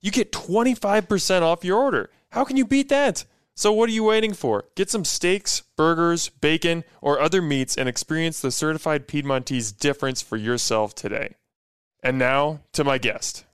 you get 25% off your order. How can you beat that? So, what are you waiting for? Get some steaks, burgers, bacon, or other meats and experience the certified Piedmontese difference for yourself today. And now to my guest.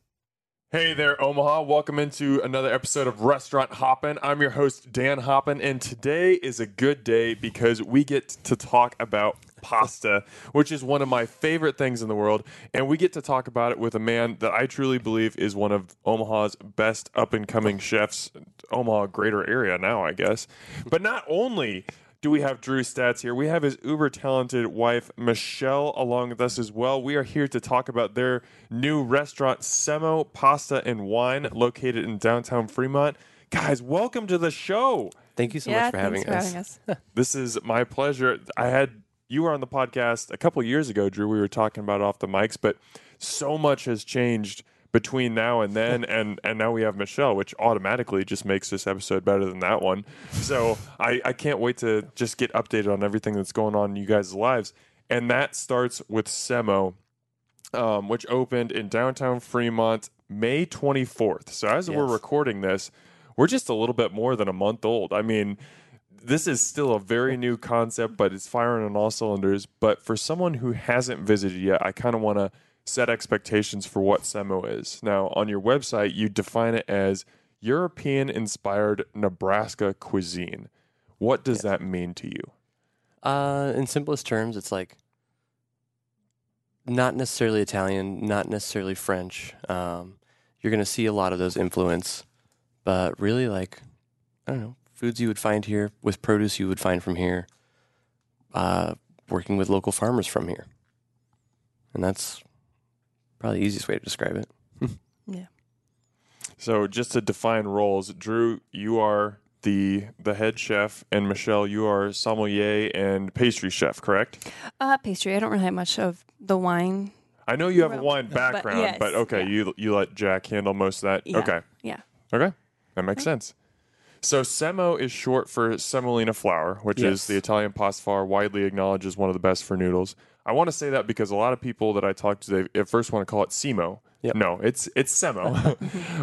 Hey there, Omaha. Welcome into another episode of Restaurant Hoppen. I'm your host, Dan Hoppen, and today is a good day because we get to talk about pasta, which is one of my favorite things in the world. And we get to talk about it with a man that I truly believe is one of Omaha's best up and coming chefs, Omaha greater area now, I guess. But not only do we have Drew Statz here? We have his uber talented wife, Michelle, along with us as well. We are here to talk about their new restaurant, Semo Pasta and Wine, located in downtown Fremont. Guys, welcome to the show. Thank you so yeah, much for having thanks us. for having us. This is my pleasure. I had you were on the podcast a couple years ago, Drew. We were talking about off the mics, but so much has changed between now and then and and now we have Michelle, which automatically just makes this episode better than that one. So I, I can't wait to just get updated on everything that's going on in you guys' lives. And that starts with Semo, um, which opened in downtown Fremont May 24th. So as we're recording this, we're just a little bit more than a month old. I mean, this is still a very new concept, but it's firing on all cylinders. But for someone who hasn't visited yet, I kind of want to set expectations for what Semo is. Now, on your website, you define it as European inspired Nebraska cuisine. What does that mean to you? Uh, in simplest terms, it's like not necessarily Italian, not necessarily French. Um, you're going to see a lot of those influence, but really like I don't know foods you would find here with produce you would find from here. Uh, working with local farmers from here, and that's probably the easiest way to describe it. Yeah. So, just to define roles, Drew, you are the the head chef, and Michelle, you are sommelier and pastry chef, correct? Uh, pastry. I don't really have much of the wine. I know you have a wine background, but, yes, okay, yeah. you you let Jack handle most of that. Yeah. Okay, Yeah. okay, that makes sense. So semo is short for semolina flour, which is the Italian pasta flour widely acknowledged as one of the best for noodles. I want to say that because a lot of people that I talk to, they at first want to call it semo. Yep. No, it's it's semo.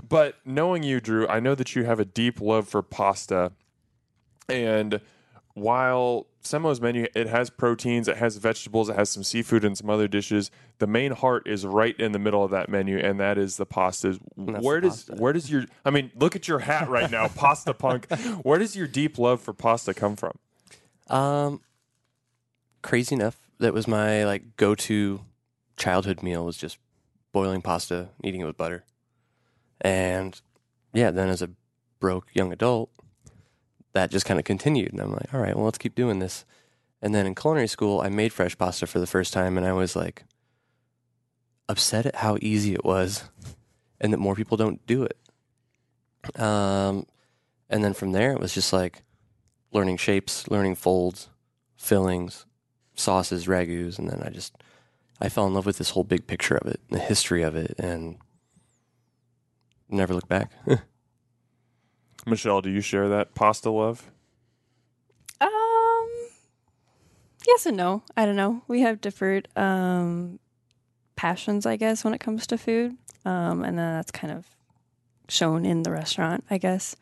but knowing you, Drew, I know that you have a deep love for pasta, and while Semo's menu it has proteins, it has vegetables, it has some seafood and some other dishes. The main heart is right in the middle of that menu, and that is the pastas. Where the does pasta. where does your I mean, look at your hat right now, pasta punk. Where does your deep love for pasta come from? Um, crazy enough, that was my like go-to childhood meal was just boiling pasta, eating it with butter, and yeah, then as a broke young adult, that just kind of continued, and I'm like, all right, well, let's keep doing this. And then in culinary school, I made fresh pasta for the first time, and I was like upset at how easy it was, and that more people don't do it. Um, and then from there, it was just like learning shapes, learning folds, fillings, sauces, ragus, and then I just I fell in love with this whole big picture of it, the history of it, and never looked back. Michelle, do you share that pasta love? Um. Yes and no. I don't know. We have different um passions, I guess, when it comes to food. Um, and then that's kind of shown in the restaurant, I guess.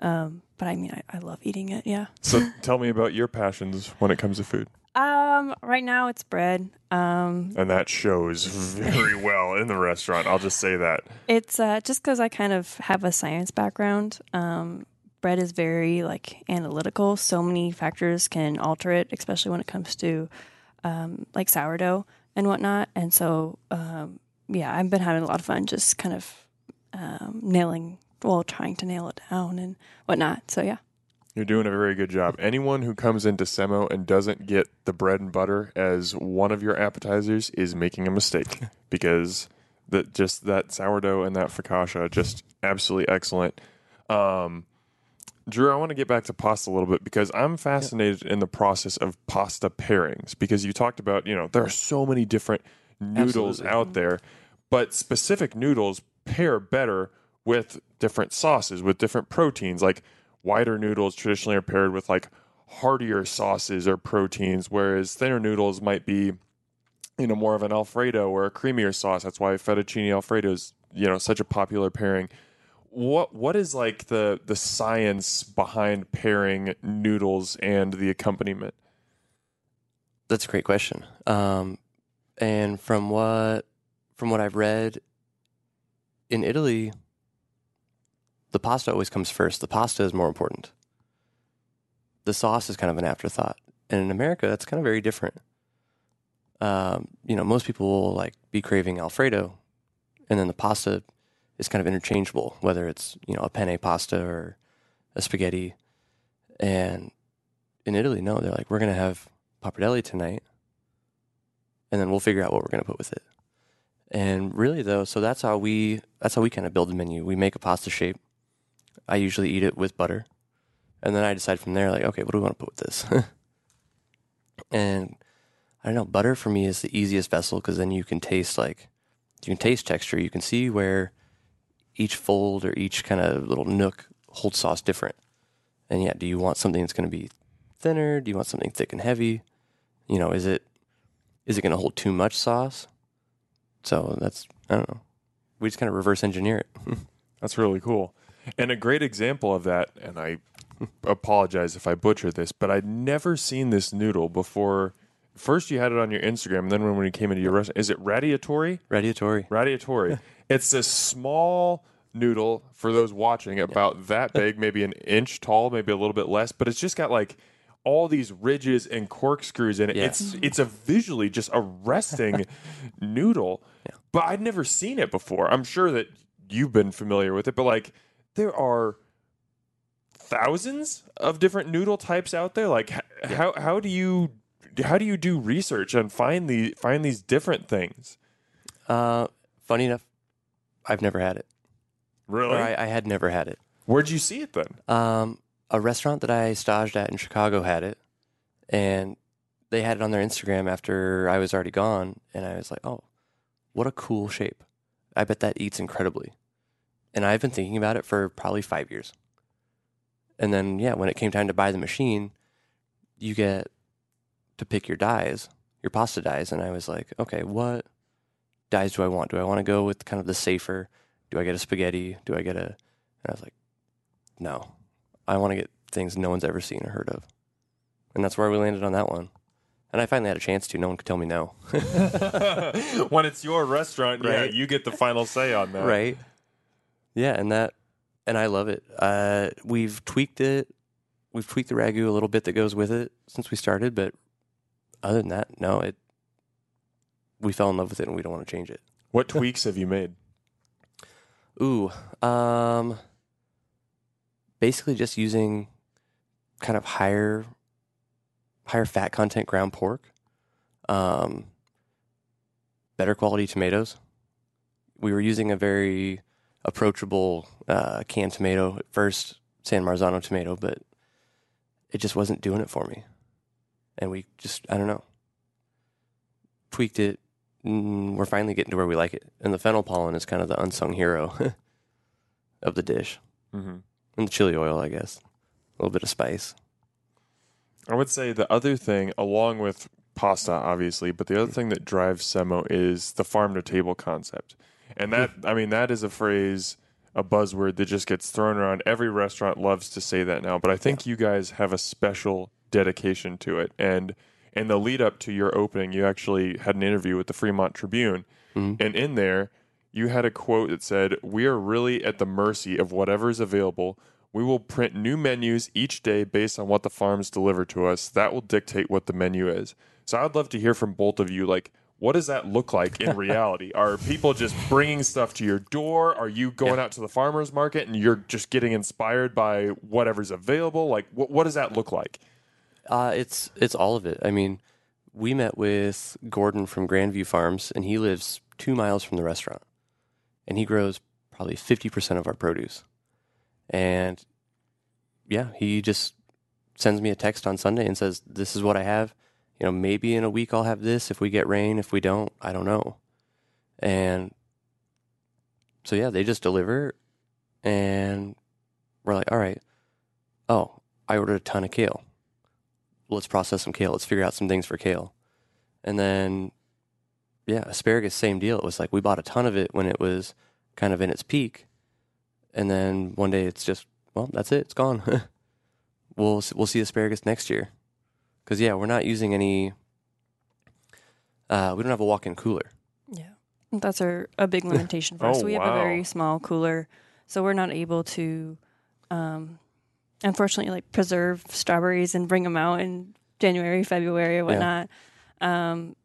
Um, but I mean, I, I love eating it. Yeah. So tell me about your passions when it comes to food. Um, right now it's bread. Um, And that shows very well in the restaurant. I'll just say that. it's uh, just because I kind of have a science background. Um, bread is very like analytical. So many factors can alter it, especially when it comes to um, like sourdough and whatnot. And so, um, yeah, I've been having a lot of fun just kind of um, nailing, well, trying to nail it down and whatnot. So yeah. You're doing a very good job. Anyone who comes into Semo and doesn't get the bread and butter as one of your appetizers is making a mistake because that just that sourdough and that focaccia just absolutely excellent. Um, Drew, I want to get back to pasta a little bit because I'm fascinated in the process of pasta pairings because you talked about, you know, there are so many different noodles Absolutely. out there, but specific noodles pair better with different sauces, with different proteins. Like wider noodles traditionally are paired with like heartier sauces or proteins, whereas thinner noodles might be, you know, more of an Alfredo or a creamier sauce. That's why fettuccine Alfredo is, you know, such a popular pairing what what is like the the science behind pairing noodles and the accompaniment? That's a great question. Um, and from what from what I've read, in Italy, the pasta always comes first. The pasta is more important. The sauce is kind of an afterthought. And in America, that's kind of very different. Um, you know, most people will like be craving Alfredo, and then the pasta is kind of interchangeable, whether it's you know a penne pasta or a spaghetti. And in Italy, no, they're like, we're gonna have pappardelle tonight, and then we'll figure out what we're gonna put with it. And really, though, so that's how we that's how we kind of build the menu. We make a pasta shape. I usually eat it with butter, and then I decide from there, like, okay, what do we want to put with this? and I don't know, butter for me is the easiest vessel because then you can taste like you can taste texture. You can see where each fold or each kind of little nook holds sauce different. And yeah, do you want something that's going to be thinner? Do you want something thick and heavy? You know, is it is it going to hold too much sauce? So that's I don't know. We just kind of reverse engineer it. That's really cool. And a great example of that, and I apologize if I butcher this, but I'd never seen this noodle before. First, you had it on your Instagram, and then when, when you came into your restaurant, is it radiatori? Radiatori. Radiatori. it's this small noodle for those watching, about that big, maybe an inch tall, maybe a little bit less, but it's just got like all these ridges and corkscrews in it. Yeah. It's it's a visually just arresting noodle. But I'd never seen it before. I'm sure that you've been familiar with it, but like there are thousands of different noodle types out there. Like h- how how do you how do you do research and find the find these different things? Uh, funny enough, I've never had it. Really? I, I had never had it. Where'd you see it then? Um, a restaurant that I staged at in Chicago had it, and they had it on their Instagram after I was already gone, and I was like, "Oh, what a cool shape! I bet that eats incredibly." And I've been thinking about it for probably five years. And then, yeah, when it came time to buy the machine, you get to pick your dies, your pasta dies, and I was like, "Okay, what dies do I want? Do I want to go with kind of the safer? Do I get a spaghetti? Do I get a?" And I was like, "No, I want to get things no one's ever seen or heard of. And that's where we landed on that one. And I finally had a chance to. No one could tell me no. when it's your restaurant, yeah, you get the final say on that. right? Yeah, and that, and I love it. Uh, we've tweaked it. We've tweaked the ragu a little bit that goes with it since we started, but other than that, no, it. We fell in love with it, and we don't want to change it. What tweaks have you made? Ooh, um, basically just using kind of higher, higher fat content ground pork, um, better quality tomatoes. We were using a very approachable uh, canned tomato at first, San Marzano tomato, but it just wasn't doing it for me, and we just I don't know, tweaked it. Mm, we're finally getting to where we like it, and the fennel pollen is kind of the unsung hero of the dish, Mm-hmm. and the chili oil, I guess, a little bit of spice. I would say the other thing, along with pasta, obviously, but the other thing that drives Semo is the farm to table concept. And that, I mean, that is a phrase, a buzzword that just gets thrown around. Every restaurant loves to say that now, but I think you guys have a special dedication to it. And in the lead up to your opening, you actually had an interview with the Fremont Tribune. Mhm. And in there, you had a quote that said, We are really at the mercy of whatever is available. We will print new menus each day based on what the farms deliver to us. That will dictate what the menu is. So I'd love to hear from both of you. Like, what does that look like in reality? Are people just bringing stuff to your door? Are you going out to the farmers market and you're just getting inspired by whatever's available? Like, what what does that look like? Uh, it's it's all of it. I mean, we met with Gordon from Grandview Farms, and he lives two miles from the restaurant, and he grows probably fifty percent of our produce. And yeah, he just sends me a text on Sunday and says, "This is what I have. You know, maybe in a week I'll have this. If we get rain, if we don't, I don't know." And so yeah, they just deliver, and we're like, "All right, oh, I ordered a ton of kale." let's process some kale. Let's figure out some things for kale. And then, yeah, asparagus, same deal. It was like we bought a ton of it when it was kind of in its peak. And then one day it's just, well, that's it. It's gone. we'll, we'll see asparagus next year. Cause yeah, we're not using any, uh, we don't have a walk-in cooler. Yeah. That's our a big limitation for us. Oh, we have a very small cooler, so we're not able to, um, unfortunately, like preserve strawberries and bring them out in January, February, or whatnot. Um,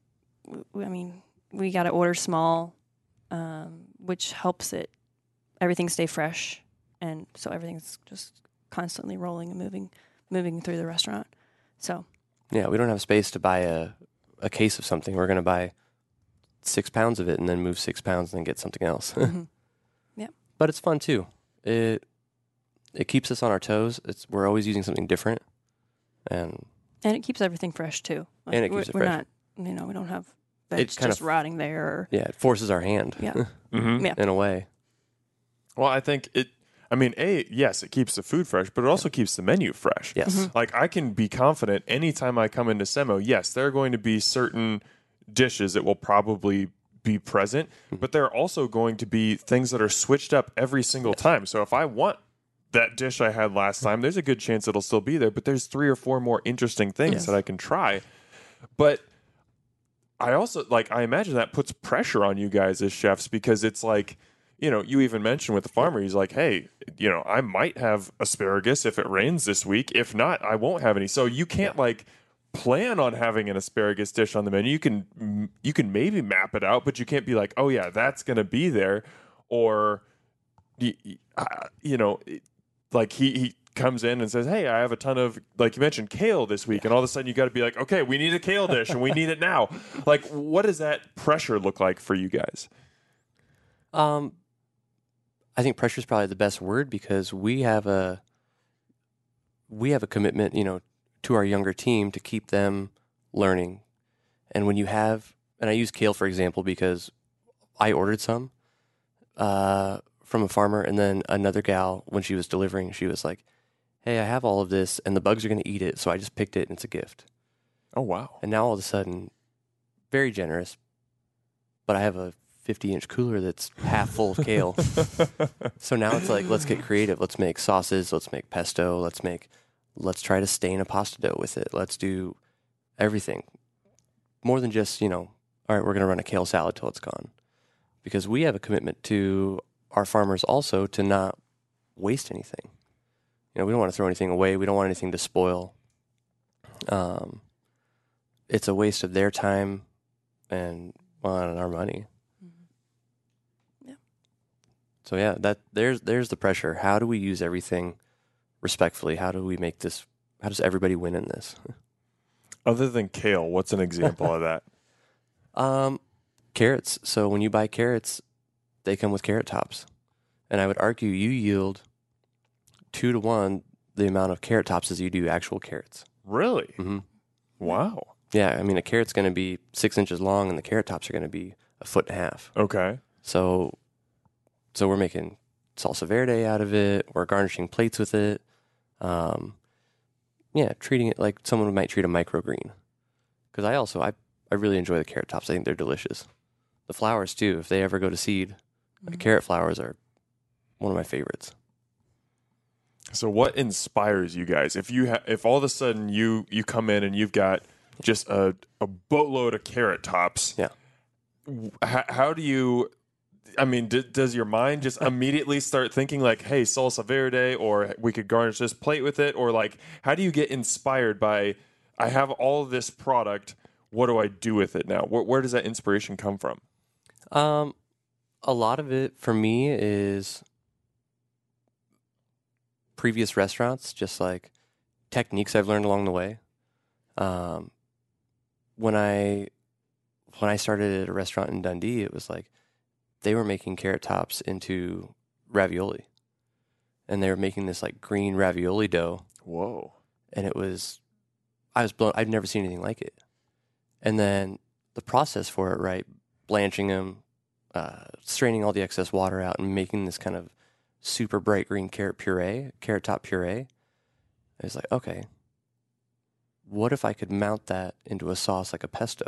w- I mean, we got to order small, um, which helps it everything stay fresh, and so everything's just constantly rolling and moving, moving through the restaurant. So Yeah, we don't have space to buy a, a case of something. We're going to buy six pounds of it and then move six pounds and then get something else. mhm. but it's fun too. It it keeps us on our toes. It's we're always using something different, and and it keeps everything fresh too. Like, And it we're, keeps it we're not, you know, we don't have It veg kind just of- rotting there. Or, yeah, it forces our hand. Yeah. Mm-hmm. Yeah. in a way. Well, I think it. I mean, a yes, it keeps the food fresh, but it also keeps the menu fresh. Yes. Mm-hmm. Like I can be confident anytime I come into Semo, yes, there are going to be certain dishes that will probably be present, but there are also going to be things that are switched up every single time. So if I want that dish I had last time, there's a good chance it'll still be there, but there's three or four more interesting things Yes. that I can try. But I also like I imagine that puts pressure on you guys as chefs because it's like you know, you even mentioned with the farmer, he's like, hey, you know, I might have asparagus if it rains this week. If not, I won't have any. So you can't like plan on having an asparagus dish on the menu. You can you can maybe map it out, but you can't be like, oh yeah, that's going to be there, or y- y- uh, you know, like he he comes in and says, hey, I have a ton of like you mentioned kale this week, and all of a sudden you got to be like, okay, we need a kale dish and we need it now. Like, what does that pressure look like for you guys? Um, I think pressure is probably the best word because we have a we have a commitment, you know, to our younger team to keep them learning. And when you have, and I use kale for example because I ordered some uh, from a farmer, and then another gal when she was delivering, she was like, "Hey, I have all of this, and the bugs are going to eat it, so I just picked it, and it's a gift." Oh wow. And now all of a sudden, very generous, but I have a 50 inch cooler that's half full of kale. so now it's like, let's get creative. Let's make sauces. Let's make pesto. Let's make, let's try to stain a pasta dough with it. Let's do everything. More than just, you know, all right, we're going to run a kale salad till it's gone. Because we have a commitment to our farmers also to not waste anything. You know, we don't want to throw anything away. We don't want anything to spoil. Um, it's a waste of their time and well, and our money. So yeah, that there's there's the pressure. How do we use everything respectfully? How do we make this? How does everybody win in this? Other than kale, what's an example of that? Um, carrots. So when you buy carrots, they come with carrot tops, and I would argue you yield two to one the amount of carrot tops as you do actual carrots. Really? hmm Wow. Yeah, I mean a carrot's going to be six inches long, and the carrot tops are going to be a foot and a half. Okay. So, so we're making salsa verde out of it. We're garnishing plates with it. Um, yeah, treating it like someone might treat a microgreen. Because I also I I really enjoy the carrot tops. I think they're delicious. The flowers too. If they ever go to seed, the carrot flowers are one of my favorites. So what inspires you guys? If you ha- if all of a sudden you you come in and you've got just a, a boatload of carrot tops. Yeah. w- How, how do you I mean, d- does your mind just immediately start thinking like, "Hey, salsa verde," or we could garnish this plate with it, or like, how do you get inspired by? I have all this product. What do I do with it now? Where, where does that inspiration come from? Um, a lot of it for me is previous restaurants, just like techniques I've learned along the way. Um, when I when I started at a restaurant in Dundee, it was like they were making carrot tops into ravioli, and they were making this like green ravioli dough, Whoa. and it was I was blown. I've never seen anything like it. And then the process for it, right? Blanching them, uh, straining all the excess water out, and making this kind of super bright green carrot puree, carrot top puree. It's like, okay, what if I could mount that into a sauce like a pesto?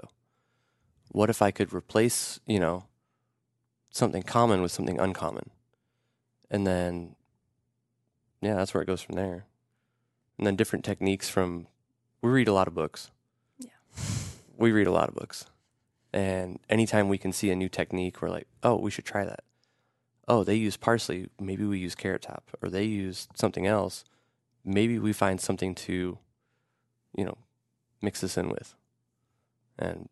What if I could replace, you know, something common with something uncommon? And then, yeah, that's where it goes from there. And then different techniques from, we read a lot of books. Yeah. We read a lot of books. And anytime we can see a new technique, we're like, oh, we should try that. Oh, they use parsley. Maybe we use carrot top. Or they use something else. Maybe we find something to, you know, mix this in with. And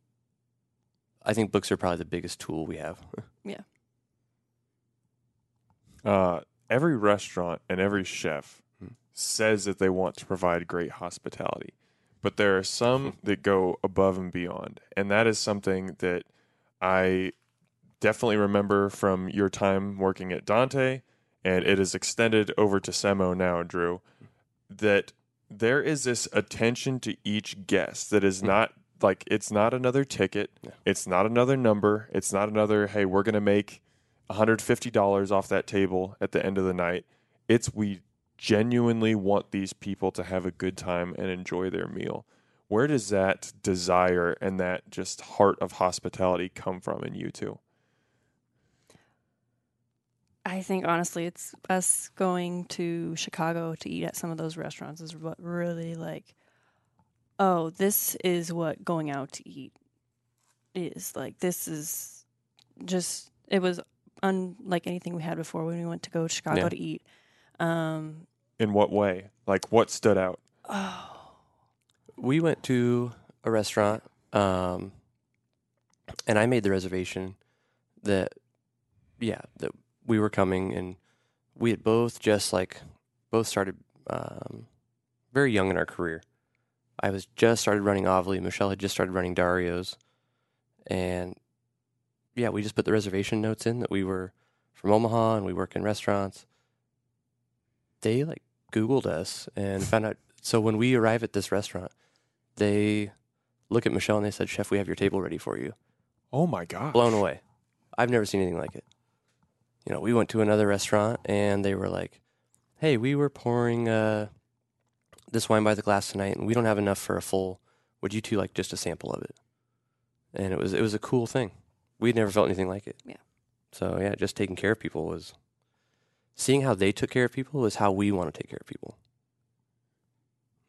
I think books are probably the biggest tool we have. Uh, every restaurant and every chef Hmm. says that they want to provide great hospitality, but there are some that go above and beyond, and that is something that I definitely remember from your time working at Dante, and it is extended over to Semo now, Drew. That there is this attention to each guest that is not like it's not another ticket, Yeah. it's not another number, it's not another hey we're gonna make $150 off that table at the end of the night. It's we genuinely want these people to have a good time and enjoy their meal. Where does that desire and that just heart of hospitality come from in you two? I think honestly, it's us going to Chicago to eat at some of those restaurants is what really like. Oh, this is what going out to eat is like. This is just it was unlike anything we had before when we went to go to Chicago Yeah. to eat. Um, In what way? Like what stood out? oh, we went to a restaurant um, and i made the reservation that yeah that we were coming and we had both just like both started um, very young in our career i was just started running Ovely. michelle had just started running dario's and yeah we just put the reservation notes in that we were from omaha and we work in restaurants they like googled us and found out so when we arrive at this restaurant they look at Michelle and they said, Chef, we have your table ready for you. Oh my god. Blown away. I've never seen anything like it. You know, we went to another restaurant and they were like, Hey, we were pouring uh, this wine by the glass tonight and we don't have enough for a full. Would you two like just a sample of it? And it was it was a cool thing. We'd never felt anything like it. Yeah. So yeah, just taking care of people was seeing how they took care of people is how we want to take care of people.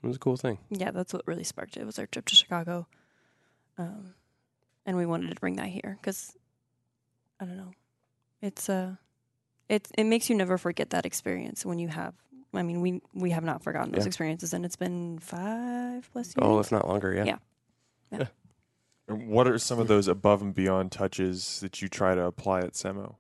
It was a cool thing. yeah, that's what really sparked it. Was our trip to Chicago, um, and we wanted to bring that here because I don't know, it's uh, it it makes you never forget that experience when you have. I mean, we we have not forgotten those Yeah. experiences, and it's been five plus years. Oh, if not longer, yeah. Yeah. And What are some of those above and beyond touches that you try to apply at Semo?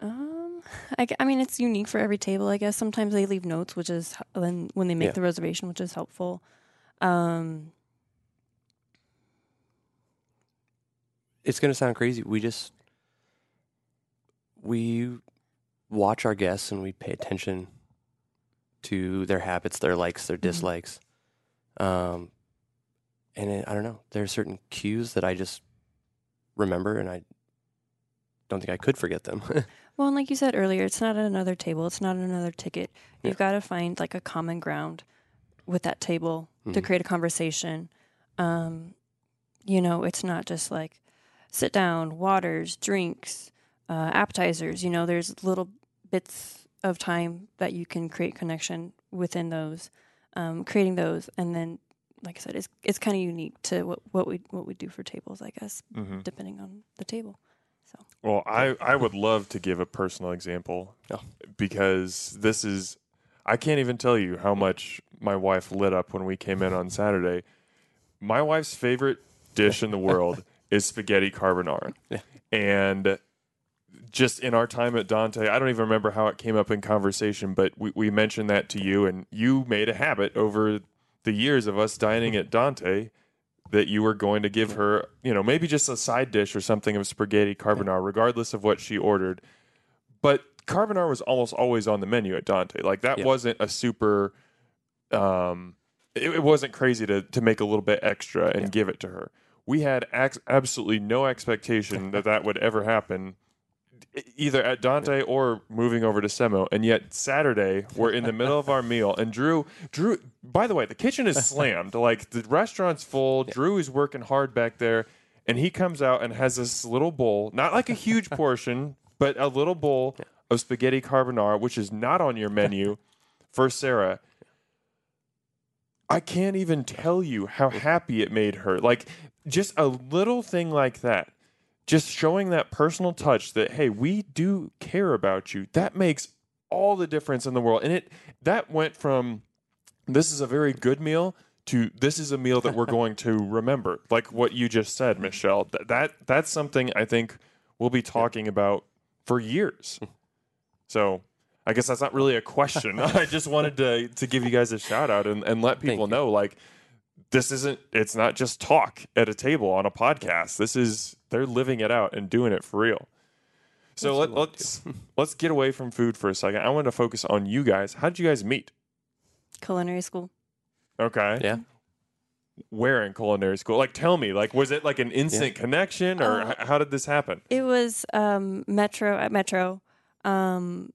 Um, I, I mean, it's unique for every table. I guess sometimes they leave notes, which is h- when when they make Yeah. the reservation, which is helpful. Um, it's going to sound crazy. We just we watch our guests and we pay attention to their habits, their likes, their Mhm. dislikes. Um, and it, I don't know. There are certain cues that I just remember, and I don't think I could forget them. Well, and like you said earlier, it's not another table. It's not another ticket. You've got to find like a common ground with that table to Mhm. create a conversation. Um, you know, it's not just like sit down, waters, drinks, uh, appetizers. You know, there's little bits of time that you can create connection within those, um, creating those, and then like I said, it's it's kind of unique to what what we what we do for tables, I guess, hmm depending on the table. So. Well, I, I would love to give a personal example Oh. because this is, I can't even tell you how much my wife lit up when we came in on Saturday. My wife's favorite dish in the world is spaghetti carbonara. Yeah. And just in our time at Dante, I don't even remember how it came up in conversation, but we, we mentioned that to you, and you made a habit over the years of us dining at Dante that you were going to give her, you know, maybe just a side dish or something of spaghetti carbonara, regardless of what she ordered. But carbonara was almost always on the menu at Dante. Like that Yeah. wasn't a super, um, it, it wasn't crazy to to make a little bit extra and give it to her. We had ex- absolutely no expectation that that would ever happen. Either at Dante or moving over to Semo, and yet Saturday we're in the middle of our meal, and Drew, Drew. By the way, the kitchen is slammed. Like the restaurant's full. Drew is working hard back there, and he comes out and has this little bowl, not like a huge portion, but a little bowl of spaghetti carbonara, which is not on your menu for Sarah. I can't even tell you how happy it made her. Like just a little thing like that, just showing that personal touch that hey, we do care about you. That makes all the difference in the world. And it that went from this is a very good meal to this is a meal that we're going to remember. Like what you just said, Michelle. That, that that's something I think we'll be talking about for years. So I guess that's not really a question. I just wanted to to give you guys a shout out and, and let people know like this isn't it's not just talk at a table on a podcast. This is they're living it out and doing it for real. So let, let's let's get away from food for a second. I want to focus on you guys. How did you guys meet? Culinary school. Okay. Yeah. Where in culinary school? Like, tell me. Like, was it like an instant connection, or Uh, how did this happen? It was um, Metro at Metro, um,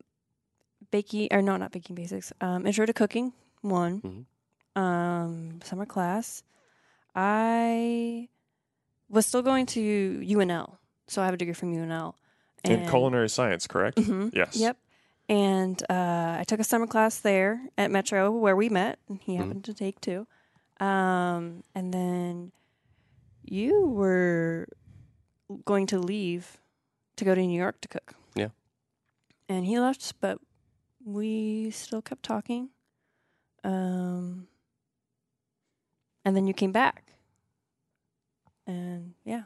baking or no, not baking basics. Um, intro to cooking one, um, summer class. I was still going to UNL, so I have a degree from UNL. In culinary science, correct? hmm Yes. Yep. And uh, I took a summer class there at Metro where we met, and he happened to take two. Um, and then you were going to leave to go to New York to cook. Yeah. And he left, but we still kept talking. Um, and then you came back. And yeah.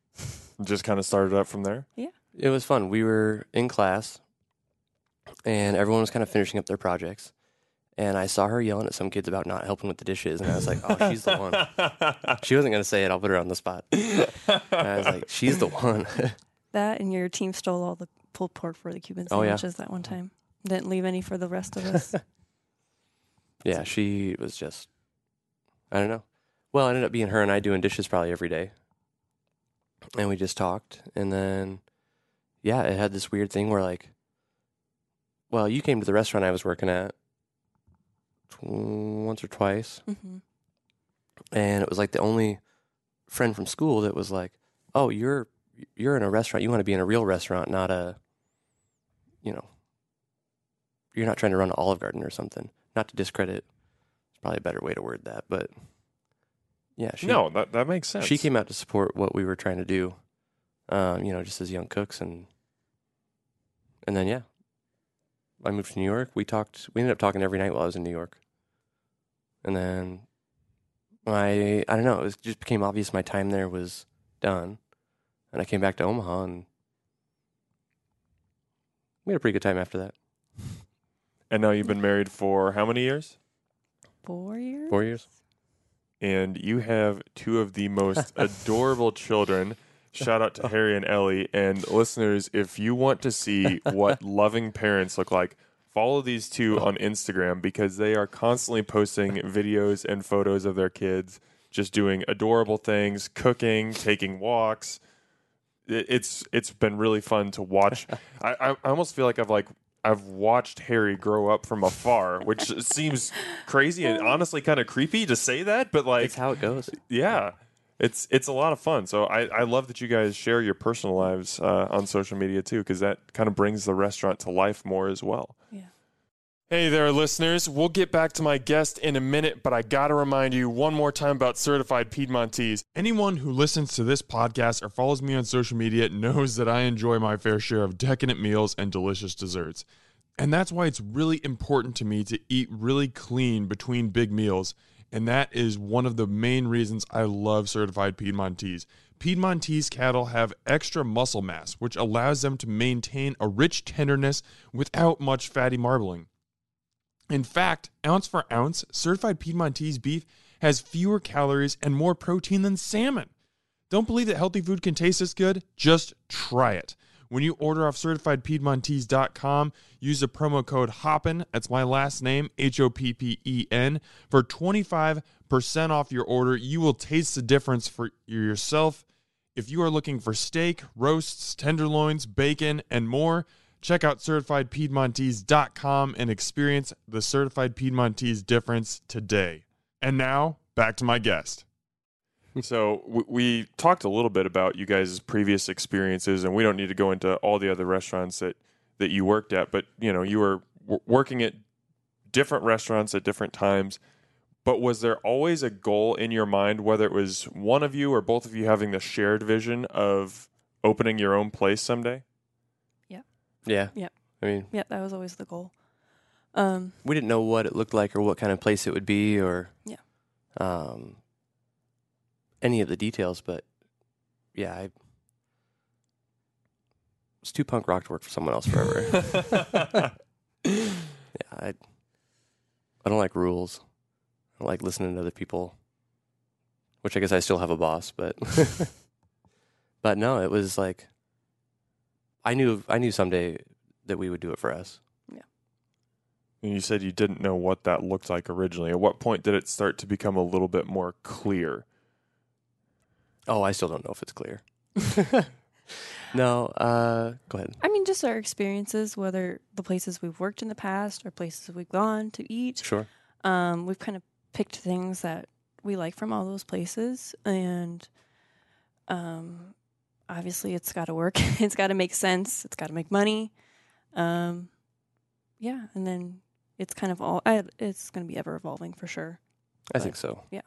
Just kind of started up from there. Yeah. It was fun. We were in class, and everyone was kind of finishing up their projects. And I saw her yelling at some kids about not helping with the dishes, and I was like, "Oh, she's the one." She wasn't gonna say it. I'll put her on the spot. And I was like, "She's the one." That and your team stole all the pulled pork for the Cuban Oh, yeah. sandwiches that one time. Didn't leave any for the rest of us. yeah, she was just. I don't know. Well, it ended up being her and I doing dishes probably every day, and we just talked, and then, yeah, it had this weird thing where like, well, you came to the restaurant I was working at tw- once or twice, hmm and it was like the only friend from school that was like, "Oh, you're you're in a restaurant. You want to be in a real restaurant, not a, you know, you're not trying to run an Olive Garden or something." Not to discredit, it's probably a better way to word that, but yeah, she, no, that that makes sense. she came out to support what we were trying to do, um, you know, just as young cooks, and and then yeah, I moved to New York. We talked. We ended up talking every night while I was in New York, and then I I don't know. It was, just became obvious my time there was done, and I came back to Omaha, and we had a pretty good time after that. And now you've been married for how many years? Four years? Four years. And you have two of the most adorable children. Shout out to Harry and Ellie. And listeners, if you want to see what loving parents look like, follow these two on Instagram because they are constantly posting videos and photos of their kids just doing adorable things, cooking, taking walks. It- It's it's been really fun to watch. I I almost feel like I've like I've watched Harry grow up from afar, which seems crazy and honestly kind of creepy to say that, but like It's how it goes. yeah it's it's a lot of fun so i, I love that you guys share your personal lives uh, on social media too because that kind of brings the restaurant to life more as well Yeah. Hey there, listeners. We'll get back to my guest in a minute, but I got to remind you one more time about certified Piedmontese. Anyone who listens to this podcast or follows me on social media knows that I enjoy my fair share of decadent meals and delicious desserts. And that's why it's really important to me to eat really clean between big meals. And that is one of the main reasons I love certified Piedmontese. Piedmontese cattle have extra muscle mass, which allows them to maintain a rich tenderness without much fatty marbling. In fact, ounce for ounce, certified Piedmontese beef has fewer calories and more protein than salmon. Don't believe that healthy food can taste this good? Just try it. When you order off certifiedpiedmontese.com, use the promo code HOPPEN, that's my last name, H O P P E N, for 25% off your order. You will taste the difference for yourself. If you are looking for steak, roasts, tenderloins, bacon, and more, check out certifiedpiedmontese.com and experience the certified Piedmontese difference today. And now, back to my guest. So we, we talked a little bit about you guys' previous experiences, and we don't need to go into all the other restaurants that that you worked at. But you know, you were w- working at different restaurants at different times. But was there always a goal in your mind, whether it was one of you or both of you having the shared vision of opening your own place someday? Yeah. Yep. I mean, Yeah, that was always the goal. Um, we didn't know what it looked like or what kind of place it would be or Yeah. um, any of the details, but yeah, I was too punk rock to work for someone else forever. yeah, I I don't like rules. I don't like listening to other people. Which I guess I still have a boss, but but no, it was like I knew I knew someday that we would do it for us. Yeah. And you said you didn't know what that looked like originally. At what point did it start to become a little bit more clear? Oh, I still don't know if it's clear. no, uh, go ahead. I mean, just our experiences, whether the places we've worked in the past or places we've gone to eat. Sure. Um, we've kind of picked things that we like from all those places, and um, obviously, it's got to work. it's got to make sense. It's got to make money. Um, yeah, and then it's kind of all. I, it's going to be ever evolving for sure. I think so. Yeah.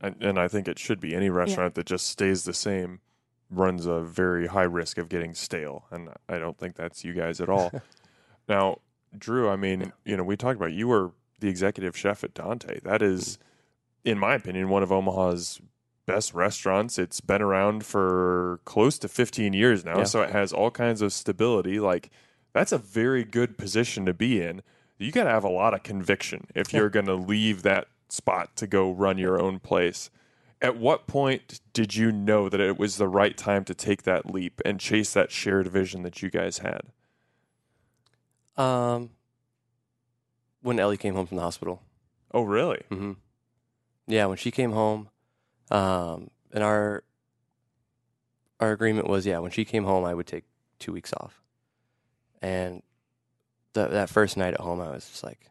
And, and I think it should be. Any restaurant that just stays the same runs a very high risk of getting stale. And I don't think that's you guys at all. now, Drew, I mean, you know, we talked about you were the executive chef at Dante. That is, in my opinion, one of Omaha's best restaurants. It's been around for close to 15 years now, Yeah. so it has all kinds of stability. Like, that's a very good position to be in. You got to have a lot of conviction if you're going to leave that spot to go run your own place. At what point did you know that it was the right time to take that leap and chase that shared vision that you guys had? Um, when Ellie came home from the hospital. Oh, really? hmm Yeah, when she came home, um, and our our agreement was, yeah, when she came home, I would take two weeks off. And that that first night at home, I was just like,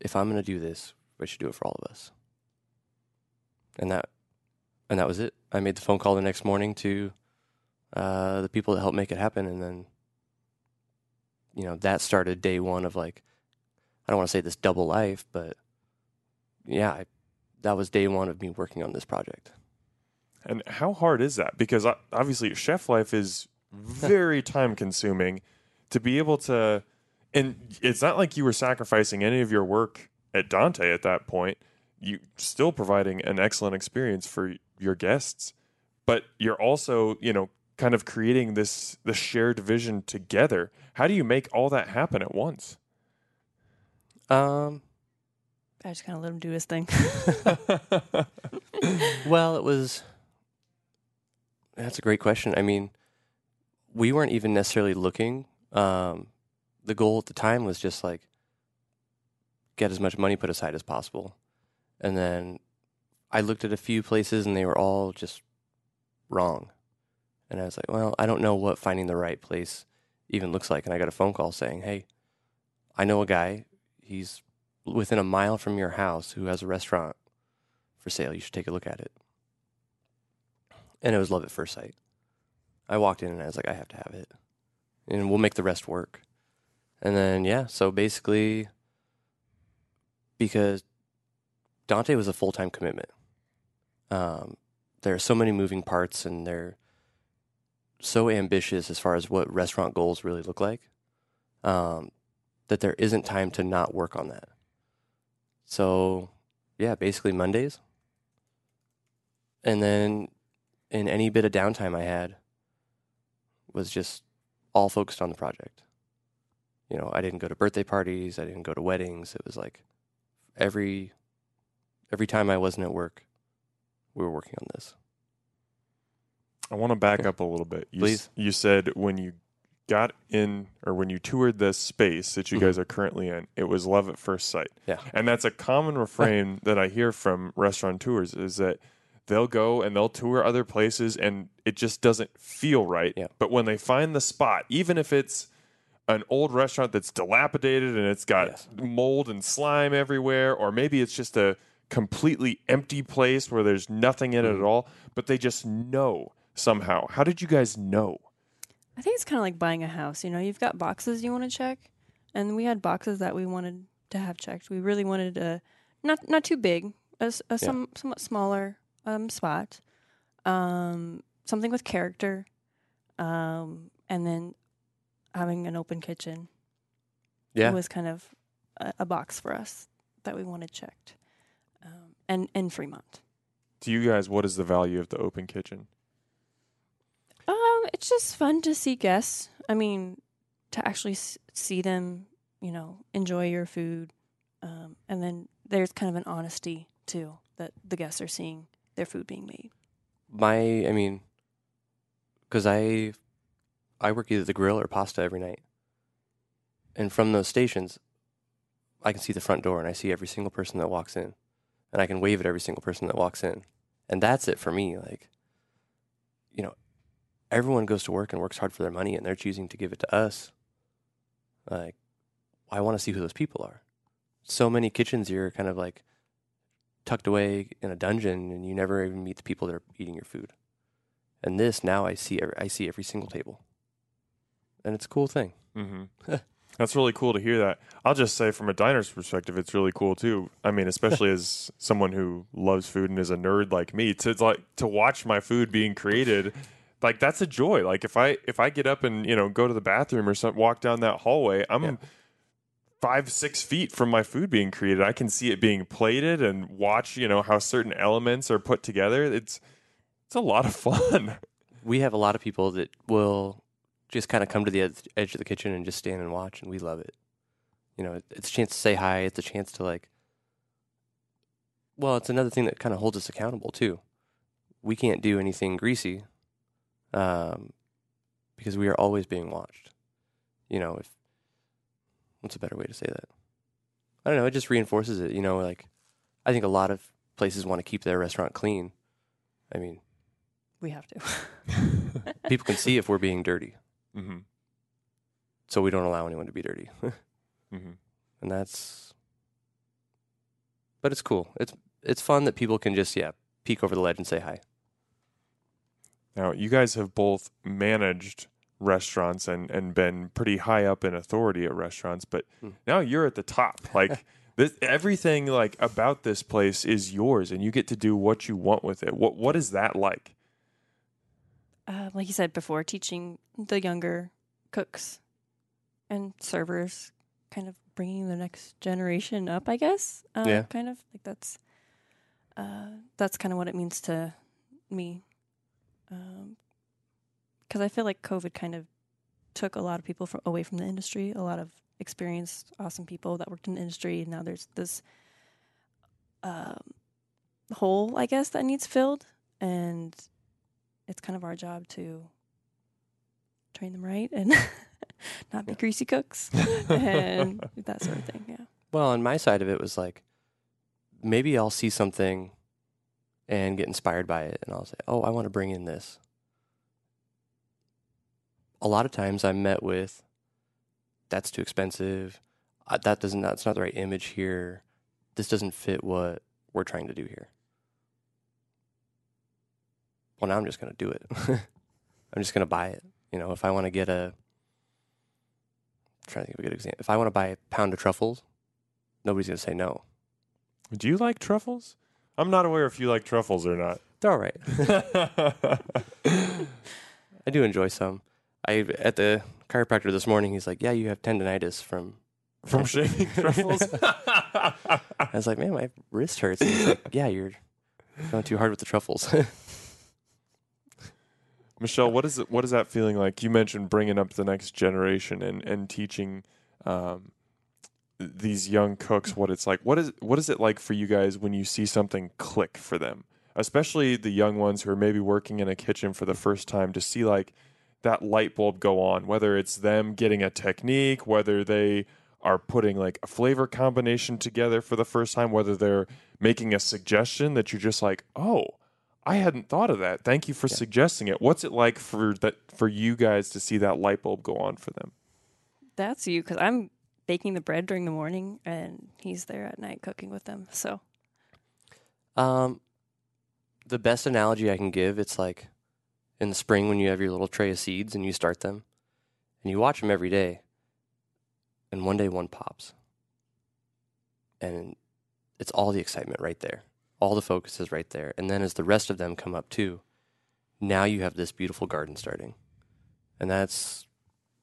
if I'm gonna do this, we should do it for all of us. And that and that was it. I made the phone call the next morning to uh, the people that helped make it happen, and then you know that started day one of like I don't want to say this double life, but yeah, I, that was day one of me working on this project. And how hard is that? Because obviously, chef life is very time consuming to be able to. And it's not like you were sacrificing any of your work at Dante at that point. You still providing an excellent experience for your guests, but you're also, you know, kind of creating this this shared vision together. How do you make all that happen at once? Um, I just kind of let him do his thing. well, it was. That's a great question. I mean, we weren't even necessarily looking. Um, the goal at the time was just like get as much money put aside as possible, and then I looked at a few places and they were all just wrong. And I was like, well, I don't know what finding the right place even looks like. And I got a phone call saying, hey, I know a guy. He's within a mile from your house who has a restaurant for sale. You should take a look at it. And it was love at first sight. I walked in and I was like, I have to have it. And we'll make the rest work. And then yeah, so basically because Dante was a full time commitment. Um, there are so many moving parts, and they're so ambitious as far as what restaurant goals really look like um, that there isn't time to not work on that. So yeah, basically Mondays, and then in any bit of downtime I had was just all focused on the project. You know, I didn't go to birthday parties, I didn't go to weddings. It was like every every time I wasn't at work, we were working on this. I want to back up a little bit. You, Please. You said when you got in or when you toured this space that you Mhm. guys are currently in, it was love at first sight. Yeah. And that's a common refrain that I hear from restaurant tours is that they'll go and they'll tour other places and it just doesn't feel right. Yeah. But when they find the spot, even if it's an old restaurant that's dilapidated and it's got Yes. mold and slime everywhere, or maybe it's just a completely empty place where there's nothing in it at all, but they just know somehow. How did you guys know? I think it's kind of like buying a house. You know, you've got boxes you want to check, and we had boxes that we wanted to have checked. We really wanted a not not too big, a, a some somewhat smaller um, spot, um, something with character, um, and then having an open kitchen Yeah. was kind of a, a box for us that we wanted checked, um, and in Fremont. To you guys, what is the value of the open kitchen? It's just fun to see guests. I mean, to actually s- see them, you know, enjoy your food, um, and then there's kind of an honesty too that the guests are seeing their food being made. my I mean, because I I work either the grill or pasta every night, and from those stations, I can see the front door and I see every single person that walks in, and I can wave at every single person that walks in, and that's it for me. Like, you know, everyone goes to work and works hard for their money, and they're choosing to give it to us. Like, I want to see who those people are. So many kitchens, you're kind of like tucked away in a dungeon and you never even meet the people that are eating your food. And this now I see every, I see every single table. And it's a cool thing. Mm-hmm. That's really cool to hear that. I'll just say, from a diner's perspective, it's really cool too. I mean, especially as someone who loves food and is a nerd like me, to like to watch my food being created, like that's a joy. Like if I if I get up and you know go to the bathroom or something, walk down that hallway, I'm Yeah. five six feet from my food being created. I can see it being plated and watch you know how certain elements are put together. It's it's a lot of fun. We have a lot of people that will just kind of come to the ed- edge of the kitchen and just stand and watch and we love it. You know, it's a chance to say hi, it's a chance to like well, it's another thing that kind of holds us accountable too. We can't do anything greasy um, because we are always being watched. You know, if what's a better way to say that? I don't know. It just reinforces it. You know, like I think a lot of places want to keep their restaurant clean. I mean, We have to. people can see if we're being dirty, mm-hmm. so we don't allow anyone to be dirty, Mm-hmm. and that's. But it's cool. It's it's fun that people can just yeah peek over the ledge and say hi. Now, you guys have both managed restaurants and, and been pretty high up in authority at restaurants, but Hmm. now you're at the top. Like this, everything like about this place is yours, and you get to do what you want with it. What what is that like? uh, like you said before, teaching the younger cooks and servers, kind of bringing the next generation up. I guess. Uh, Yeah. Kind of like that's. Uh, that's kind of what it means to me, because I feel like COVID kind of took a lot of people from away from the industry. A lot of experienced, awesome people that worked in the industry, and now there's this um, hole, I guess, that needs filled, and it's kind of our job to train them right and not be greasy cooks and that sort of thing. Yeah. Well, on my side of it was like, maybe I'll see something and get inspired by it, and I'll say, "Oh, I want to bring in this." A lot of times, I'm met with, "That's too expensive. Uh, that doesn't. That's not the right image here. This doesn't fit what we're trying to do here." Well, now I'm just going to do it. I'm just going to buy it. You know, if I want to get a trying to think of a good example. If I want to buy a pound of truffles, nobody's going to say no. Do you like truffles? I'm not aware if you like truffles or not. They're all right. I do enjoy some. I at the chiropractor this morning. He's like, "Yeah, you have tendonitis from." From shaving truffles? I was like, "Man, my wrist hurts." And he's like, "Yeah, you're going too hard with the truffles." Michelle, what is it? What is that feeling like? You mentioned bringing up the next generation and and teaching um, these young cooks what it's like. What is what is it like for you guys when you see something click for them, especially the young ones who are maybe working in a kitchen for the first time to see like that light bulb go on, whether it's them getting a technique, whether they are putting like a flavor combination together for the first time, whether they're making a suggestion that you're just like, oh, I hadn't thought of that. Thank you for Yeah. suggesting it. What's it like for that for you guys to see that light bulb go on for them? That's you because I'm baking the bread during the morning and he's there at night cooking with them. So um, the best analogy I can give, it's like in the spring when you have your little tray of seeds and you start them, and you watch them every day, and one day one pops, and it's all the excitement right there. All the focus is right there. And then as the rest of them come up too, now you have this beautiful garden starting. And that's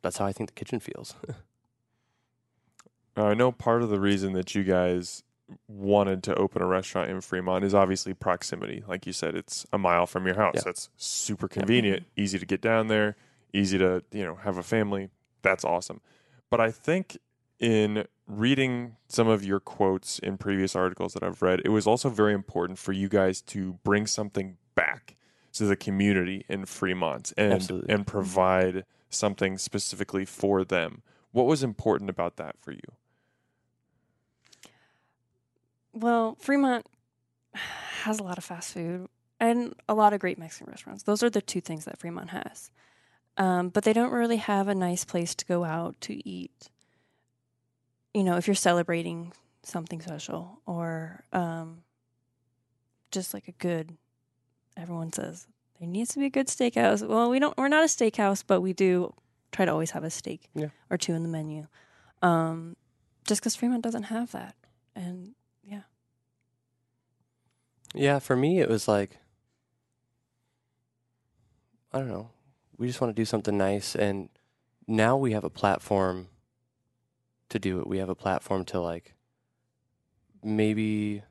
that's how I think the kitchen feels. Uh, I know part of the reason that you guys wanted to open a restaurant in Fremont is obviously proximity. Like you said, it's a mile from your house. Yeah. That's super convenient, easy to get down there, easy to, you know, have a family. That's awesome. But I think in reading some of your quotes in previous articles that I've read, it was also very important for you guys to bring something back to the community in Fremont and Absolutely. and provide something specifically for them. What was important about that for you? Well, Fremont has a lot of fast food and a lot of great Mexican restaurants. Those are the two things that Fremont has. Um, but they don't really have a nice place to go out to eat. You know, if you're celebrating something special or um, just like a good, everyone says there needs to be a good steakhouse. Well, we don't. We're not a steakhouse, but we do try to always have a steak Yeah. or two in the menu. Um, just because Fremont doesn't have that, and Yeah, for me, it was like, I don't know. We just want to do something nice. And now we have a platform to do it. We have a platform to, like, maybe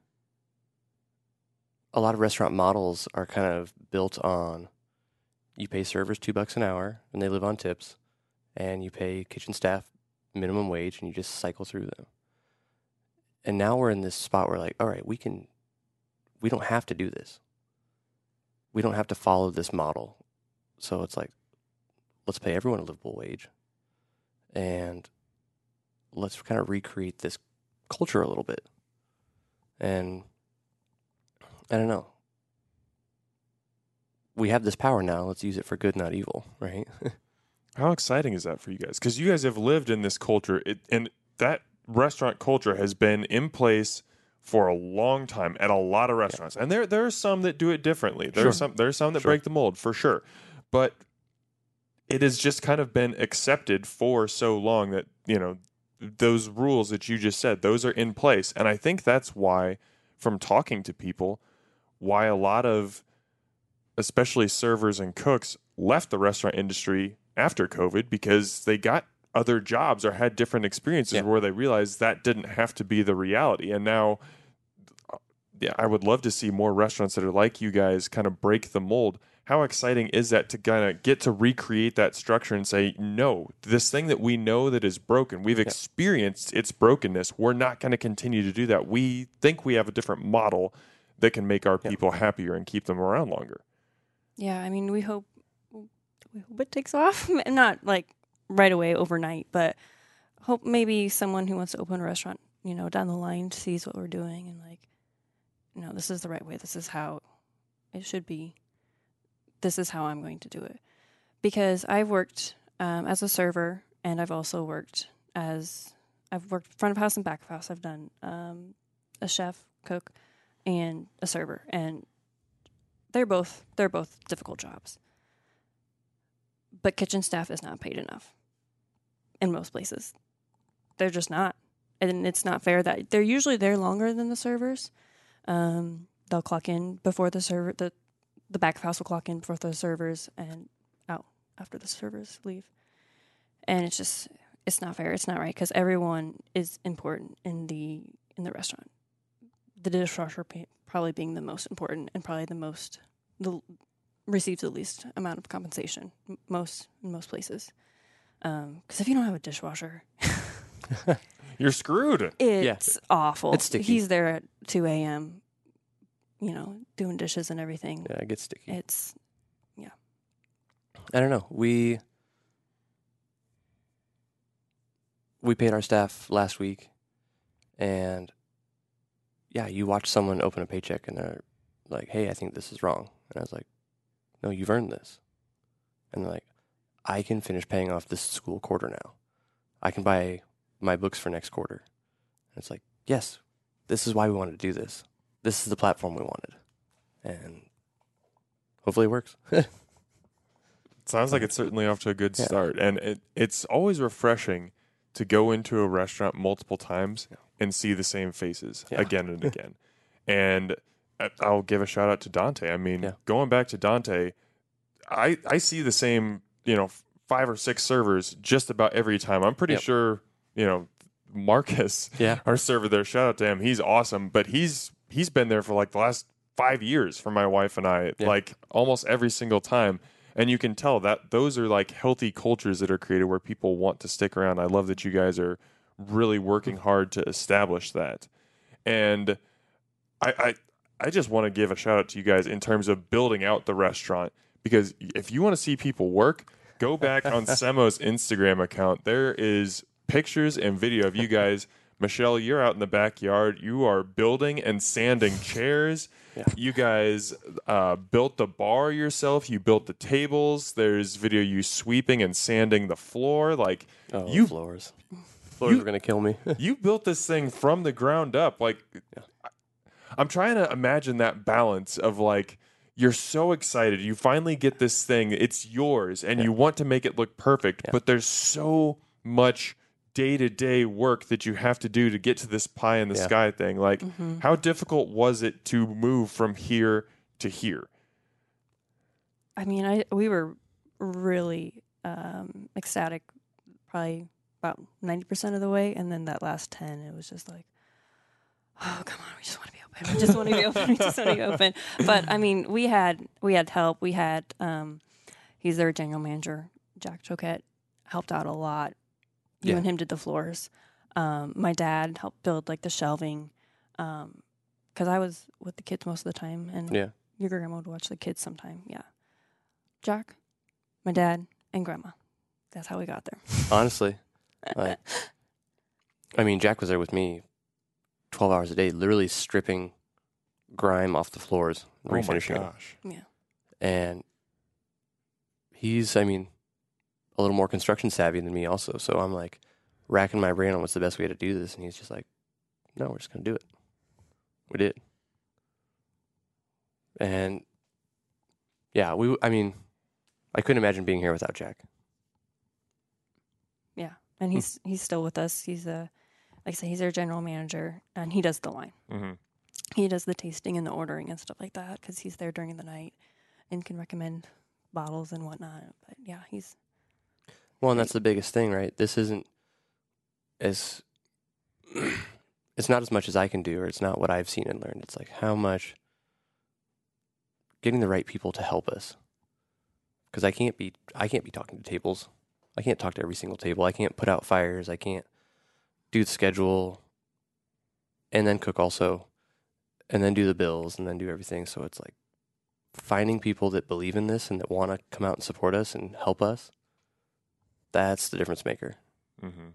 a lot of restaurant models are kind of built on you pay servers two bucks an hour and they live on tips, and you pay kitchen staff minimum wage and you just cycle through them. And now we're in this spot where, like, all right, we can we don't have to do this. We don't have to follow this model. So it's like, let's pay everyone a livable wage and let's kind of recreate this culture a little bit. And I don't know. We have this power now. Let's use it for good, not evil, right? How exciting is that for you guys? Because you guys have lived in this culture, it, and that restaurant culture has been in place for a long time at a lot of restaurants. And there there are some that do it differently. There are some there are some that Sure. break the mold for sure. But it has just kind of been accepted for so long that, you know, those rules that you just said, those are in place. And I think that's why from talking to people, why a lot of especially servers and cooks left the restaurant industry after COVID because they got other jobs or had different experiences Yeah. where they realized that didn't have to be the reality. And now, yeah, I would love to see more restaurants that are like you guys kind of break the mold. How exciting is that to kind of get to recreate that structure and say, no, this thing that we know that is broken, we've experienced its brokenness. We're not going to continue to do that. We think we have a different model that can make our people happier and keep them around longer. Yeah, I mean, we hope we hope it takes off. And not like right away overnight, but hope maybe someone who wants to open a restaurant, you know, down the line sees what we're doing and like, you know, this is the right way. This is how it should be. This is how I'm going to do it. Because I've worked um, as a server and I've also worked as I've worked front of house and back of house. I've done um, a chef, cook, and a server, and they're both they're both difficult jobs. But kitchen staff is not paid enough. In most places. They're just not. And it's not fair that they're usually there longer than the servers. Um, they'll clock in before the server the the back of house will clock in before the servers and out after the servers leave. And it's just it's not fair. It's not right because everyone is important in the in the restaurant. The dishwasher probably being the most important and probably the most the receives the least amount of compensation most in most places. Um, because if you don't have a dishwasher, You're screwed. it's awful. It's sticky. He's there at two a.m. You know, doing dishes and everything. Yeah, it gets sticky. It's yeah. I don't know. We we paid our staff last week, and yeah, you watch someone open a paycheck and they're like, "Hey, I think this is wrong," and I was like, "No, you've earned this," and they're like, "I can finish paying off this school quarter now. I can buy my books for next quarter," and it's like, "Yes, this is why we wanted to do this. This is the platform we wanted," and hopefully it works. Sounds like it's certainly off to a good Yeah. start, and it, it's always refreshing to go into a restaurant multiple times Yeah. and see the same faces Yeah. again and again. and I- I'll give a shout out to Dante. I mean, going back to Dante, I I see the same you know five or six servers just about every time. I'm pretty Yep. sure you know Marcus, yeah, our server there. Shout out to him. He's awesome, but he's he's been there for like the last five years for my wife and I, Yeah. like almost every single time. And you can tell that those are like healthy cultures that are created where people want to stick around. I love that you guys are really working hard to establish that. And I I, I just want to give a shout out to you guys in terms of building out the restaurant because if you want to see people work, go back on Semo's Instagram account. There is pictures and video of you guys. Michelle, you're out in the backyard. You are building and sanding chairs. Yeah. You guys uh, built the bar yourself. You built the tables. There's video you sweeping and sanding the floor. Like oh, you floors, floors you- are gonna kill me. you built this thing from the ground up. Like, I- I'm trying to imagine that balance of like, you're so excited. You finally get this thing, it's yours, and Yeah. you want to make it look perfect, Yeah. but there's so much day to day work that you have to do to get to this pie in the Yeah. sky thing. Like, mm-hmm. how difficult was it to move from here to here? I mean, I we were really um, ecstatic, probably about ninety percent of the way, and then that last ten, it was just like, oh come on, we just want to be We just want to be open. We just want to be open. But I mean, we had we had help. We had um, he's their general manager, Jack Choquette, helped out a lot. You Yeah. and him did the floors. Um, my dad helped build like the shelving, because I was with the kids most of the time, and Yeah. your grandma would watch the kids sometime. Yeah. Jack, my dad, and grandma. That's how we got there. Honestly, like, I mean, Jack was there with me, twelve hours a day, literally stripping grime off the floors, Oh my refinishing them. gosh. and he's i mean a little more construction savvy than me also so i'm like racking my brain on what's the best way to do this and he's just like no we're just going to do it we did and yeah we i mean i couldn't imagine being here without jack Yeah. And he's he's still with us. He's a like I say, he's our general manager, and he does the line. hmm He does the tasting and the ordering and stuff like that because he's there during the night and can recommend bottles and whatnot. But yeah, he's well and that's the biggest thing right? This isn't as it's not as much as i can do or it's not what i've seen and learned. It's like how much getting the right people to help us. Because i can't be i can't be talking to tables. I can't talk to every single table. I can't put out fires. I can't do the schedule and then cook also and then do the bills and then do everything so it's like finding people that believe in this and that want to come out and support us and help us that's the difference maker hmm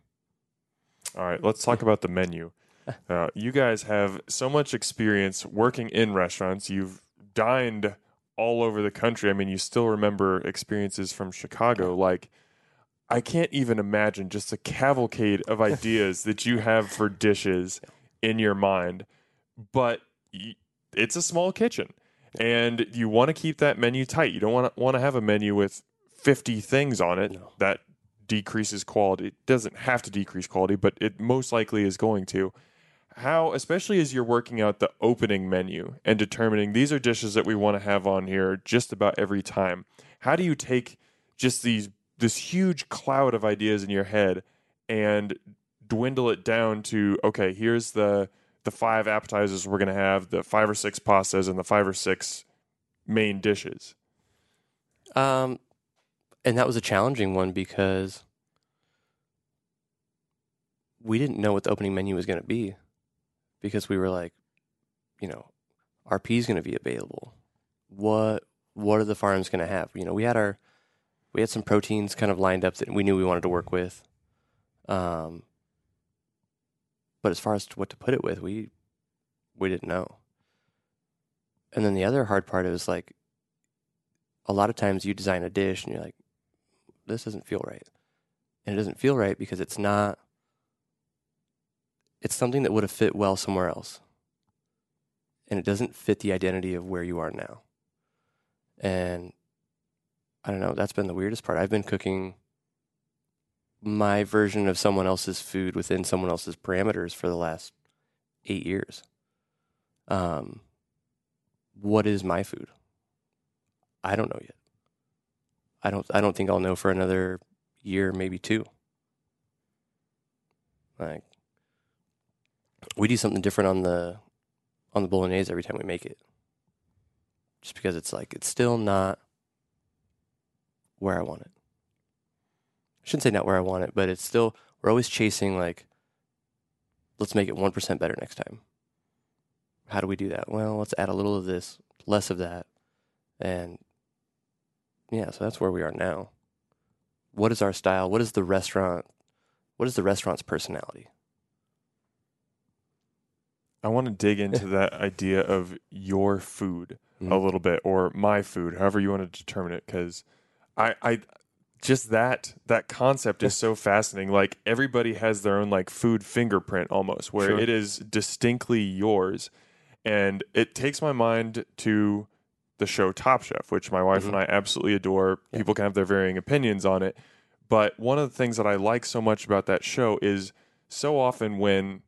All right, let's talk about the menu. Uh, you guys have so much experience working in restaurants. You've dined all over the country. I mean, you still remember experiences from Chicago. Like, I can't even imagine just a cavalcade of ideas that you have for dishes in your mind. But it's a small kitchen, and you want to keep that menu tight. You don't want to want to have a menu with fifty things on it No. that decreases quality. It doesn't have to decrease quality, but it most likely is going to. How, especially as you're working out the opening menu and determining these are dishes that we want to have on here just about every time. How do you take just these this huge cloud of ideas in your head and dwindle it down to okay, here's the the five appetizers we're going to have, the five or six pastas, and the five or six main dishes. Um, and that was a challenging one because we didn't know what the opening menu was going to be because we were like, you know, RP is going to be available. What what are the farms going to have? You know, we had our we had some proteins kind of lined up that we knew we wanted to work with. Um, but as far as what to put it with, we we didn't know. And then the other hard part is like a lot of times you design a dish and you're like, this doesn't feel right. And it doesn't feel right because it's not, it's something that would have fit well somewhere else. And it doesn't fit the identity of where you are now. And I don't know, that's been the weirdest part. I've been cooking my version of someone else's food within someone else's parameters for the last eight years. Um, what is my food? I don't know yet. I don't I don't think I'll know for another year, maybe two. Like we do something different on the on the bolognese every time we make it. Just because it's like it's still not where I want it. I shouldn't say not where I want it, but it's still we're always chasing like let's make it 1% better next time. How do we do that? Well, let's add a little of this, less of that. And yeah, so that's where we are now. What is our style? What is the restaurant? What is the restaurant's personality? I want to dig into that idea of your food mm-hmm. a little bit, or my food, however you want to determine it, because I, I, just that that concept is so fascinating. Like everybody has their own like food fingerprint almost, where sure. it is distinctly yours, and it takes my mind to the show Top Chef, which my wife mm-hmm. and I absolutely adore. Yeah. People can have their varying opinions on it. But one of the things that I like so much about that show is so often when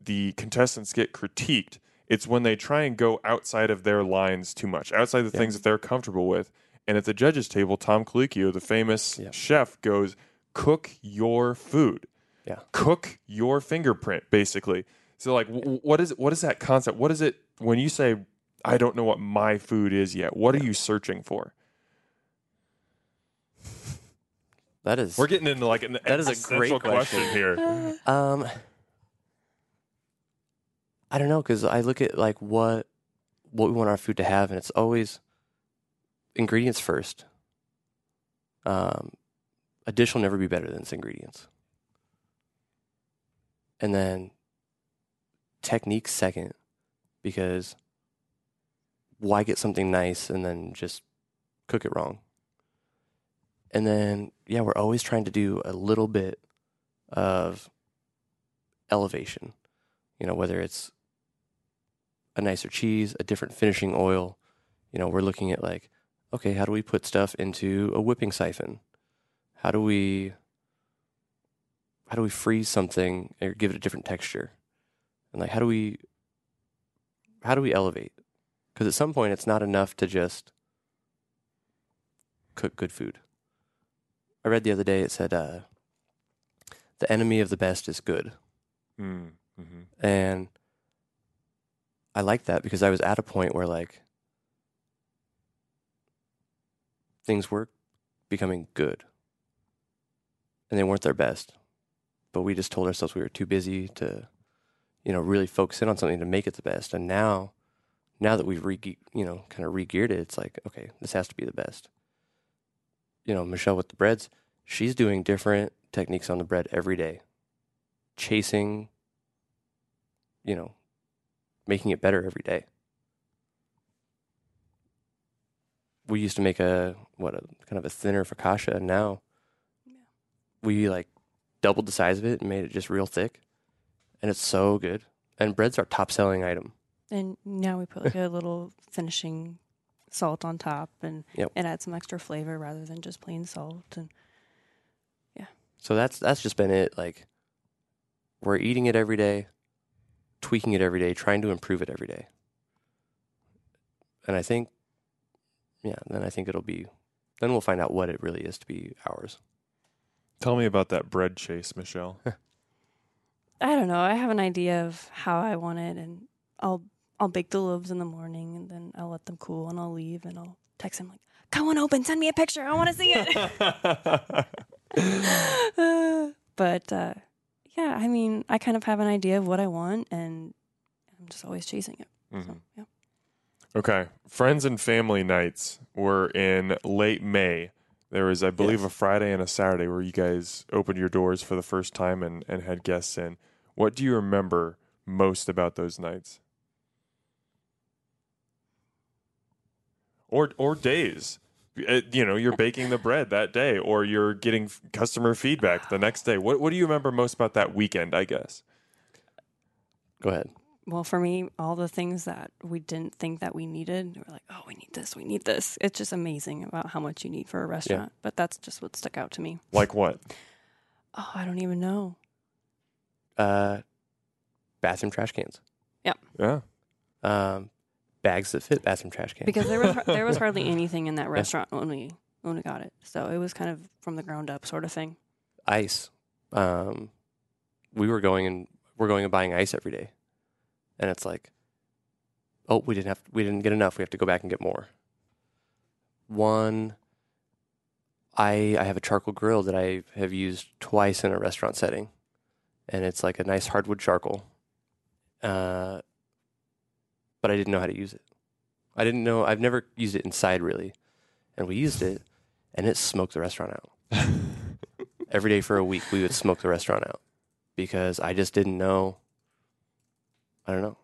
the contestants get critiqued, it's when they try and go outside of their lines too much, outside the yeah. things that they're comfortable with. And at the judges' table, Tom Colicchio, the famous yeah. chef, goes, "Cook your food, yeah, cook your fingerprint." Basically, so like, w- what is what is that concept? What is it when you say I don't know what my food is yet. What are you searching for? That is We're getting into like an that is a great question. question here. Um, I don't know because I look at like what what we want our food to have, and it's always ingredients first. Um, a dish will never be better than its ingredients, and then technique second, because why get something nice and then just cook it wrong? And then, yeah, we're always trying to do a little bit of elevation, you know, whether it's a nicer cheese, a different finishing oil. You know, we're looking at like, okay, how do we put stuff into a whipping siphon? How do we how do we freeze something or give it a different texture? And like how do we how do we elevate? Because at some point, it's not enough to just cook good food. I read the other day it said, uh, the enemy of the best is good. Mm, hmm And I like that because I was at a point where, like, things were becoming good and they weren't their best. But we just told ourselves we were too busy to, you know, really focus in on something to make it the best. And now now that we've re you know kind of re-geared it, it's like okay, this has to be the best. You know, Michelle with the breads, she's doing different techniques on the bread every day, chasing. You know, making it better every day. We used to make a what a kind of a thinner focaccia, and now yeah. we like doubled the size of it and made it just real thick, and it's so good. And bread's our top selling item. And now we put like a little finishing salt on top and yep. and add some extra flavor rather than just plain salt and yeah. So that's that's just been it. Like we're eating it every day, tweaking it every day, trying to improve it every day. And I think, yeah, then I think it'll be. Then we'll find out what it really is to be ours. Tell me about that bread chase, Michelle. I don't know. I have an idea of how I want it, and I'll I'll bake the loaves in the morning, and then I'll let them cool, and I'll leave, and I'll text him like, "Come on, open, send me a picture. I want to see it." but uh, yeah, I mean, I kind of have an idea of what I want, and I'm just always chasing it. Mhm. So yeah. Okay. Friends and family nights were in late May. There was, I believe, Yes. a Friday and a Saturday where you guys opened your doors for the first time and, and had guests in. What do you remember most about those nights? Or or days. Uh, You know, you're baking the bread that day, or you're getting customer feedback the next day. What What do you remember most about that weekend? I guess. Go ahead. Well, for me, all the things that we didn't think that we needed, we're like, "Oh, we need this, we need this." It's just amazing about how much you need for a restaurant. But that's just what stuck out to me. Like what? Oh, I don't even know. Uh, bathroom trash cans. Yeah. Yeah. Um, bags that fit bathroom trash cans. because there was there was hardly anything in that restaurant when we when we got it. So it was kind of from the ground up sort of thing. ice. Um, we were going and we're going and buying ice every day, and it's like, oh, we didn't have we didn't get enough. We have to go back and get more. One, I I have a charcoal grill that I have used twice in a restaurant setting, and it's like a nice hardwood charcoal. Uh, but I didn't know how to use it. I didn't know. I've never used it inside really, and we used it, and it smoked the restaurant out every day for a week we would smoke the restaurant out because I just didn't know I don't know.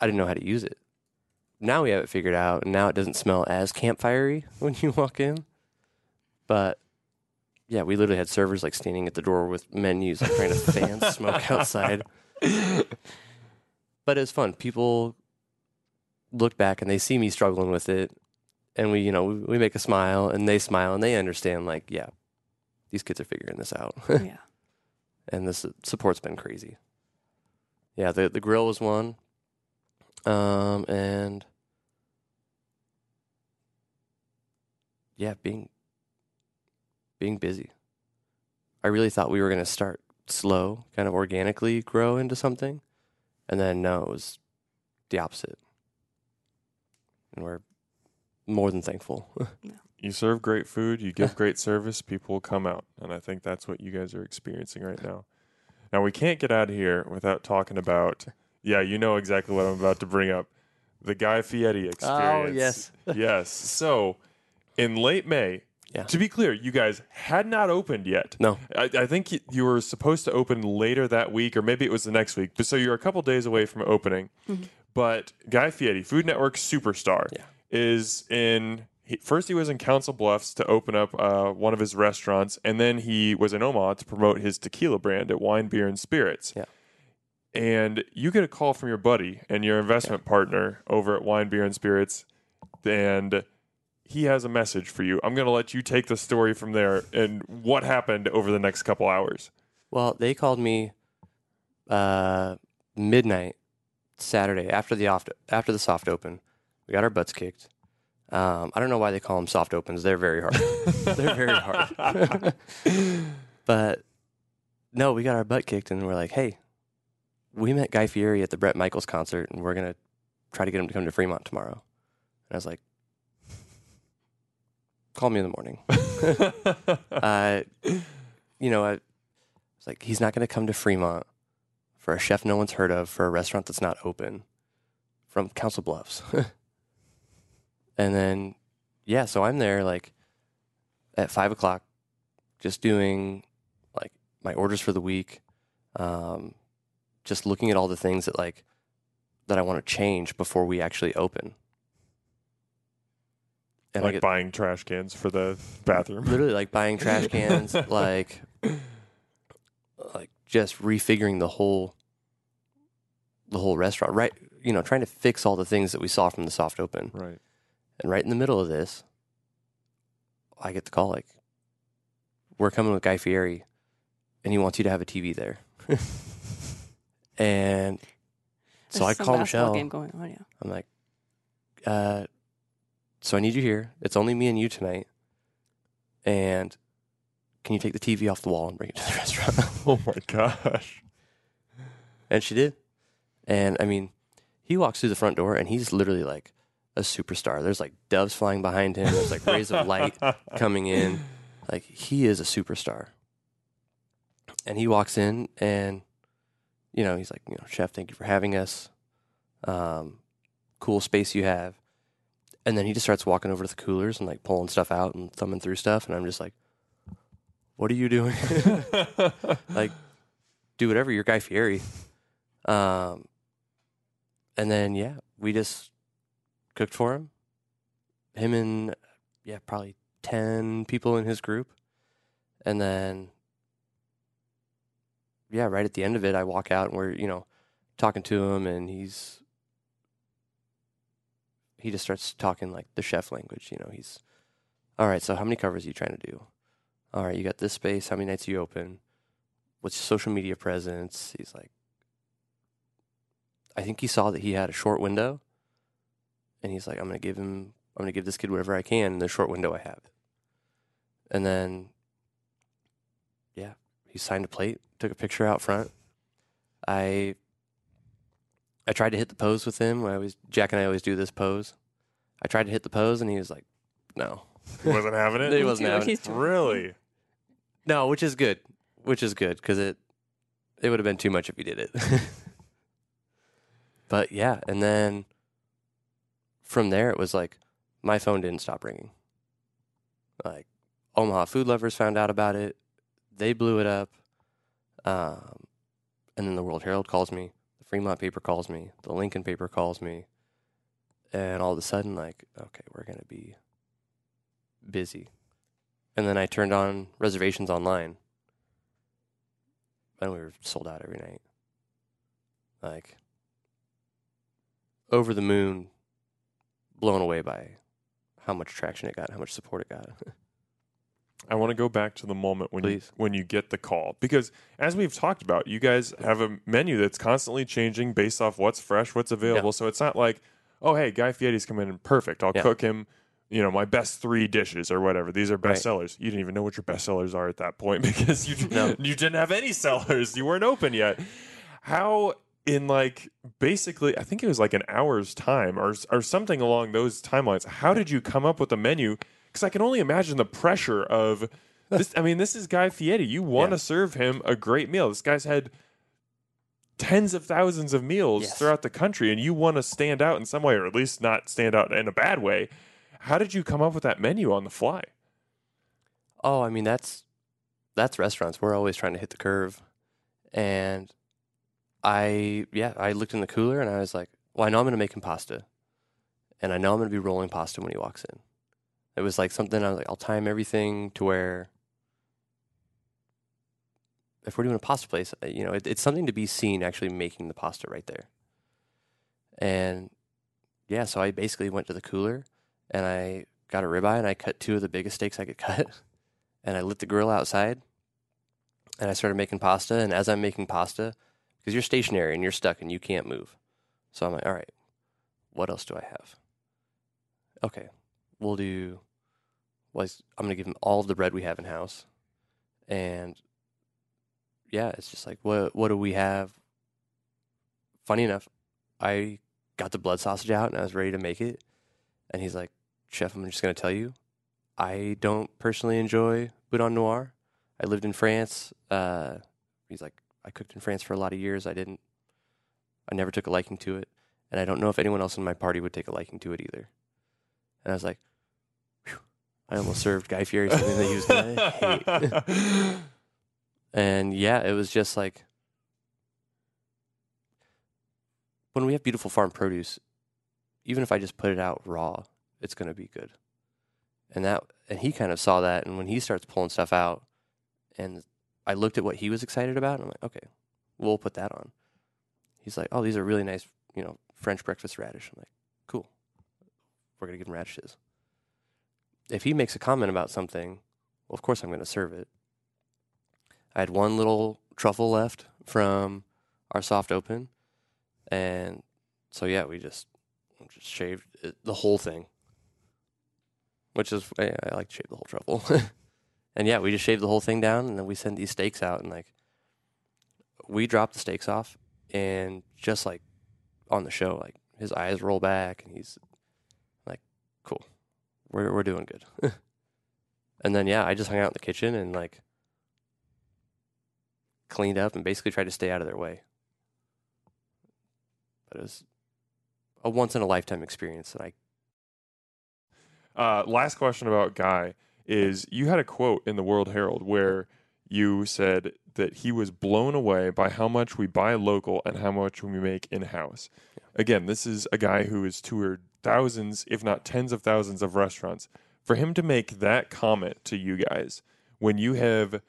I didn't know how to use it. Now we have it figured out and now it doesn't smell as campfirey when you walk in. But yeah, we literally had servers like standing at the door with menus like trying to fan smoke outside. But it's fun. People look back and they see me struggling with it and we, you know, we, we make a smile and they smile and they understand like, yeah, these kids are figuring this out. yeah. and the su- support's been crazy. Yeah, the the grill was one, um, and yeah, being being busy. I really thought we were going to start slow, kind of organically grow into something, and then no, it was the opposite, and we're more than thankful. you serve great food, you give great service, people will come out. And I think that's what you guys are experiencing right now. Now, we can't get out of here without talking about, yeah, you know exactly what I'm about to bring up the Guy Fieri oh, experience. Oh yes. yes. So, in late May, Yeah. to be clear, you guys had not opened yet. no, I, I think you were supposed to open later that week, or maybe it was the next week. But so you're a couple days away from opening. Mm-hmm. But Guy Fieri, Food Network superstar, Yeah. is in. He, first, he was in Council Bluffs to open up uh, one of his restaurants, and then he was in Omaha to promote his tequila brand at Wine, Beer, and Spirits. Yeah. And you get a call from your buddy and your investment partner over at Wine, Beer, and Spirits, and he has a message for you. I'm going to let you take the story from there and what happened over the next couple hours. Well, they called me uh, midnight Saturday after the off after the soft open. We got our butts kicked. Um, I don't know why they call them soft opens. They're very hard. They're very hard. but no, we got our butt kicked, and we're like, "Hey, we met Guy Fieri at the Bret Michaels concert, and we're gonna try to get him to come to Fremont tomorrow." And I was like, "Call me in the morning." uh, you know, I was like, he's not going to come to Fremont for a chef no one's heard of for a restaurant that's not open from Council Bluffs. And then, yeah, so I'm there like at five o'clock, just doing like my orders for the week, um, just looking at all the things that like that I want to change before we actually open. And like get buying trash cans for the bathroom. literally like buying trash cans, like like just refiguring the whole the whole restaurant. Right, you know, trying to fix all the things that we saw from the soft open. Right. And right in the middle of this, I get the call like, "We're coming with Guy Fieri. and he wants you to have a TV there. and so There's I call Michelle. game going on. Yeah. I'm like, uh, so I need you here. It's only me and you tonight. And can you take the TV off the wall and bring it to the restaurant? Oh my gosh. and she did. And I mean, he walks through the front door and he's literally like a superstar. There's like doves flying behind him. There's like rays of light coming in. Like he is a superstar. And he walks in and you know, he's like, you know, chef, thank you for having us. Um, cool space you have. And then he just starts walking over to the coolers and like pulling stuff out and thumbing through stuff and I'm just like, What are you doing? like do whatever, you're Guy Fieri. Um and then yeah, we just cooked for him. Him and yeah, probably 10 people in his group. And then, yeah, right at the end of it, I walk out and we're, you know, talking to him and he's, he just starts talking like the chef language. You know, he's, all right, so how many covers are you trying to do? All right, you got this space. How many nights are you open? What's your social media presence? He's like, I think he saw that he had a short window and he's like, I'm going to give him, I'm going to give this kid whatever I can in the short window I have. And then, yeah, he signed a plate, took a picture out front. I, I tried to hit the pose with him. I always, Jack and I always do this pose. I tried to hit the pose and he was like, no, He wasn't having it. He wasn't having it. Really? no, which is good, which is good because it, it would have been too much if he did it. but yeah, and then from there it was like my phone didn't stop ringing. Like Omaha food lovers found out about it, they blew it up, um, and then the World Herald calls me, the Fremont paper calls me, the Lincoln paper calls me, and all of a sudden like okay, we're gonna be busy, and then I turned on reservations online, and we were sold out every night, like over the moon, blown away by how much traction it got, how much support it got. I want to go back to the moment when you, when you get the call because as we've talked about, you guys have a menu that's constantly changing based off what's fresh, what's available. So it's not like, oh hey, Guy Fieri's coming in perfect. I'll Yeah. cook him, you know, my best three dishes or whatever. These are best Right. sellers. You didn't even know what your best sellers are at that point because you No. you didn't have any sellers. You weren't open yet. How in like basically, I think it was like an hour's time or or something along those timelines. How did you come up with a menu? Because I can only imagine the pressure of this. I mean, this is Guy Fieri. You want to Yeah. serve him a great meal. This guy's had tens of thousands of meals Yes. throughout the country, and you want to stand out in some way, or at least not stand out in a bad way. How did you come up with that menu on the fly? Oh, I mean that's that's restaurants. We're always trying to hit the curve. And I yeah, I looked in the cooler and I was like, well, I know I'm gonna make him pasta. And I know I'm gonna be rolling pasta when he walks in. It was like something I was like, I'll time everything to where if we're doing a pasta place, uh, you know, it, it's something to be seen actually making the pasta right there. And yeah, so I basically went to the cooler and I got a ribeye and I cut two of the biggest steaks I could cut and I lit the grill outside and I started making pasta. And as I'm making pasta, because you're stationary and you're stuck and you can't move. So I'm like, all right, what else do I have? Okay, we'll do, was I'm to give him all of the bread we have in house. And yeah, it's just like, what, what do we have? Funny enough, I got the blood sausage out and I was ready to make it. And he's like, Chef, I'm just to tell you, I don't personally enjoy Boudin Noir. I lived in France. Uh, he's like, I cooked in France for a lot of years. I didn't, I never took a liking to it. And I don't know if anyone else in my party would take a liking to it either. And I was like, I almost served Guy Fieri something that he was going to hate. and yeah, it was just like, when we have beautiful farm produce, even if I just put it out raw, it's going to be good. And that, and he kind of saw that. And when he starts pulling stuff out, and I looked at what he was excited about, and I'm like, okay, we'll put that on. He's like, oh, these are really nice, you know, French breakfast radish. I'm like, cool. We're going to give him radishes. If he makes a comment about something, well, of course I'm going to serve it. I had one little truffle left from our soft open, and so yeah, we just just shaved it, the whole thing, which is I like to shave the whole truffle. and yeah, we just shaved the whole thing down, and then we sent these steaks out, and like we dropped the steaks off, and just like on the show, like his eyes roll back, and he's like, "Cool, we're we're doing good." and then yeah, I just hung out in the kitchen and like cleaned up and basically tried to stay out of their way. But it was a once in a lifetime experience that I Uh, last question about Guy is you had a quote in the World Herald where you said that he was blown away by how much we buy local and how much we make in house. Again, this is a guy who has toured thousands, if not tens of thousands of restaurants. For him to make that comment to you guys when you have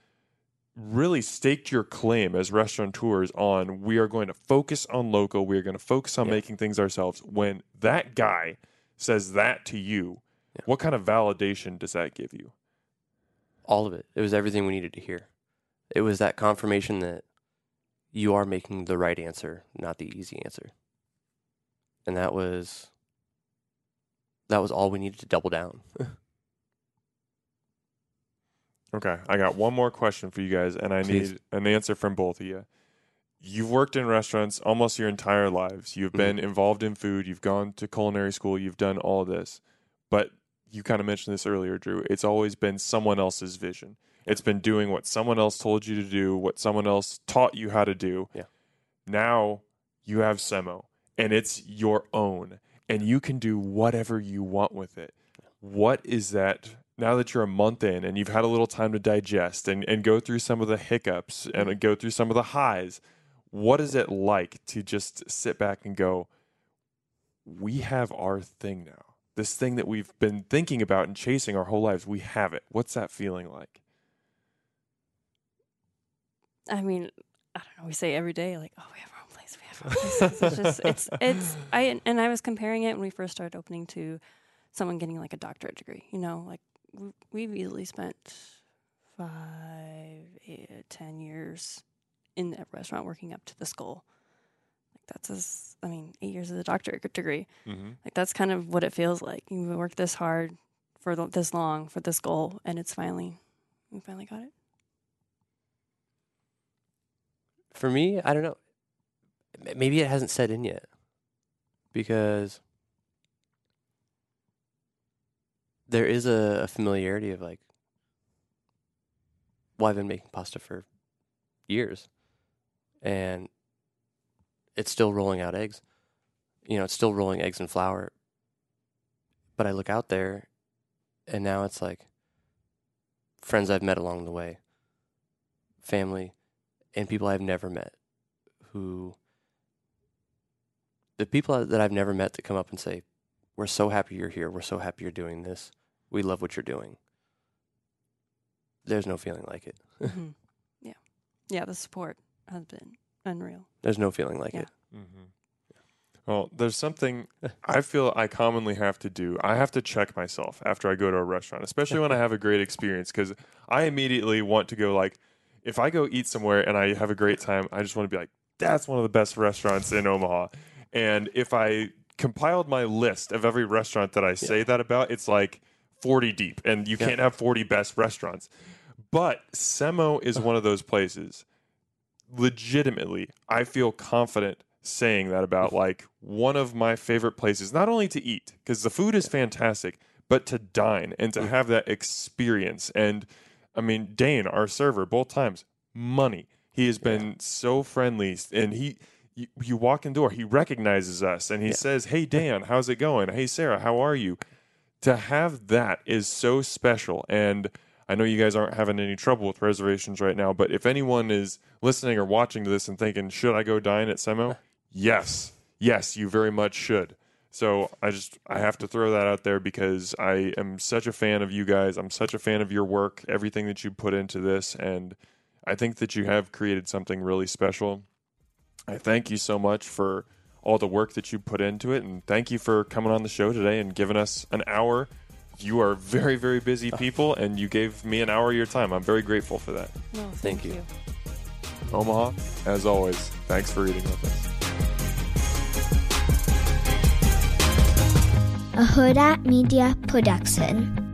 really staked your claim as restaurateurs on we are going to focus on local, we are going to focus on Yeah. making things ourselves. When that guy says that to you, Yeah. what kind of validation does that give you? all of it. It was everything we needed to hear. It was that confirmation that you are making the right answer, not the easy answer. And that was that was all we needed to double down. Okay, I got one more question for you guys, and I Please. need an answer from both of you. You've worked in restaurants almost your entire lives. You've mm-hmm. been involved in food. You've gone to culinary school. You've done all this, but you kind of mentioned this earlier, Drew. It's always been someone else's vision. It's been doing what someone else told you to do, what someone else taught you how to do. Yeah. Now you have Semo, and it's your own, and you can do whatever you want with it. What is that? Now that you're a month in and you've had a little time to digest and, and go through some of the hiccups and go through some of the highs, what is it like to just sit back and go, we have our thing now? This thing that we've been thinking about and chasing our whole lives, we have it. What's that feeling like? I mean, I don't know. We say every day, like, "Oh, we have our own place. We have our own place." It's just, it's, it's. I and I was comparing it when we first started opening to someone getting like a doctorate degree. You know, like we- we've easily spent five, eight, ten years in that restaurant working up to this goal. Like that's as, I mean, eight years of the doctorate degree. Mm-hmm. Like that's kind of what it feels like. You worked this hard for this long for this goal, and it's finally, we finally got it. For me, I don't know. Maybe it hasn't set in yet. Because there is a, a familiarity of like well, I've been making pasta for years and it's still rolling out eggs. You know, it's still rolling eggs and flour. But I look out there and now it's like friends I've met along the way, family, and people I've never met who the people that I've never met that come up and say, We're so happy you're here. We're so happy you're doing this. We love what you're doing. There's no feeling like it. hmm Yeah, yeah. The support has been unreal. There's no feeling like Yeah. it. Mm-hmm. Well, there's something I feel I commonly have to do. I have to check myself after I go to a restaurant, especially when I have a great experience, because I immediately want to go like, if I go eat somewhere and I have a great time, I just want to be like, that's one of the best restaurants in Omaha. And if I compiled my list of every restaurant that I say that about, it's like 40 deep, and you Yeah. can't have 40 best restaurants. But Semo is one of those places legitimately, I feel confident saying that about like one of my favorite places, not only to eat, because the food is fantastic, but to dine and to have that experience. And I mean, Dane, our server, both times, money. He has been so friendly, and he. You, you walk in the door, he recognizes us, and he Yeah. says, "Hey Dan, how's it going? Hey Sarah, how are you?" To have that is so special, and I know you guys aren't having any trouble with reservations right now, but if anyone is listening or watching to this and thinking, should I go dine at Semo? Yes. Yes, you very much should. So I just I have to throw that out there because I am such a fan of you guys. I'm such a fan of your work, everything that you put into this, and I think that you have created something really special. I thank you so much for all the work that you put into it, and thank you for coming on the show today and giving us an hour you are very, very busy oh. people, and you gave me an hour of your time. I'm very grateful for that. No, Thank you. Omaha, as always, thanks for eating with us. A Hurrdat Media Production.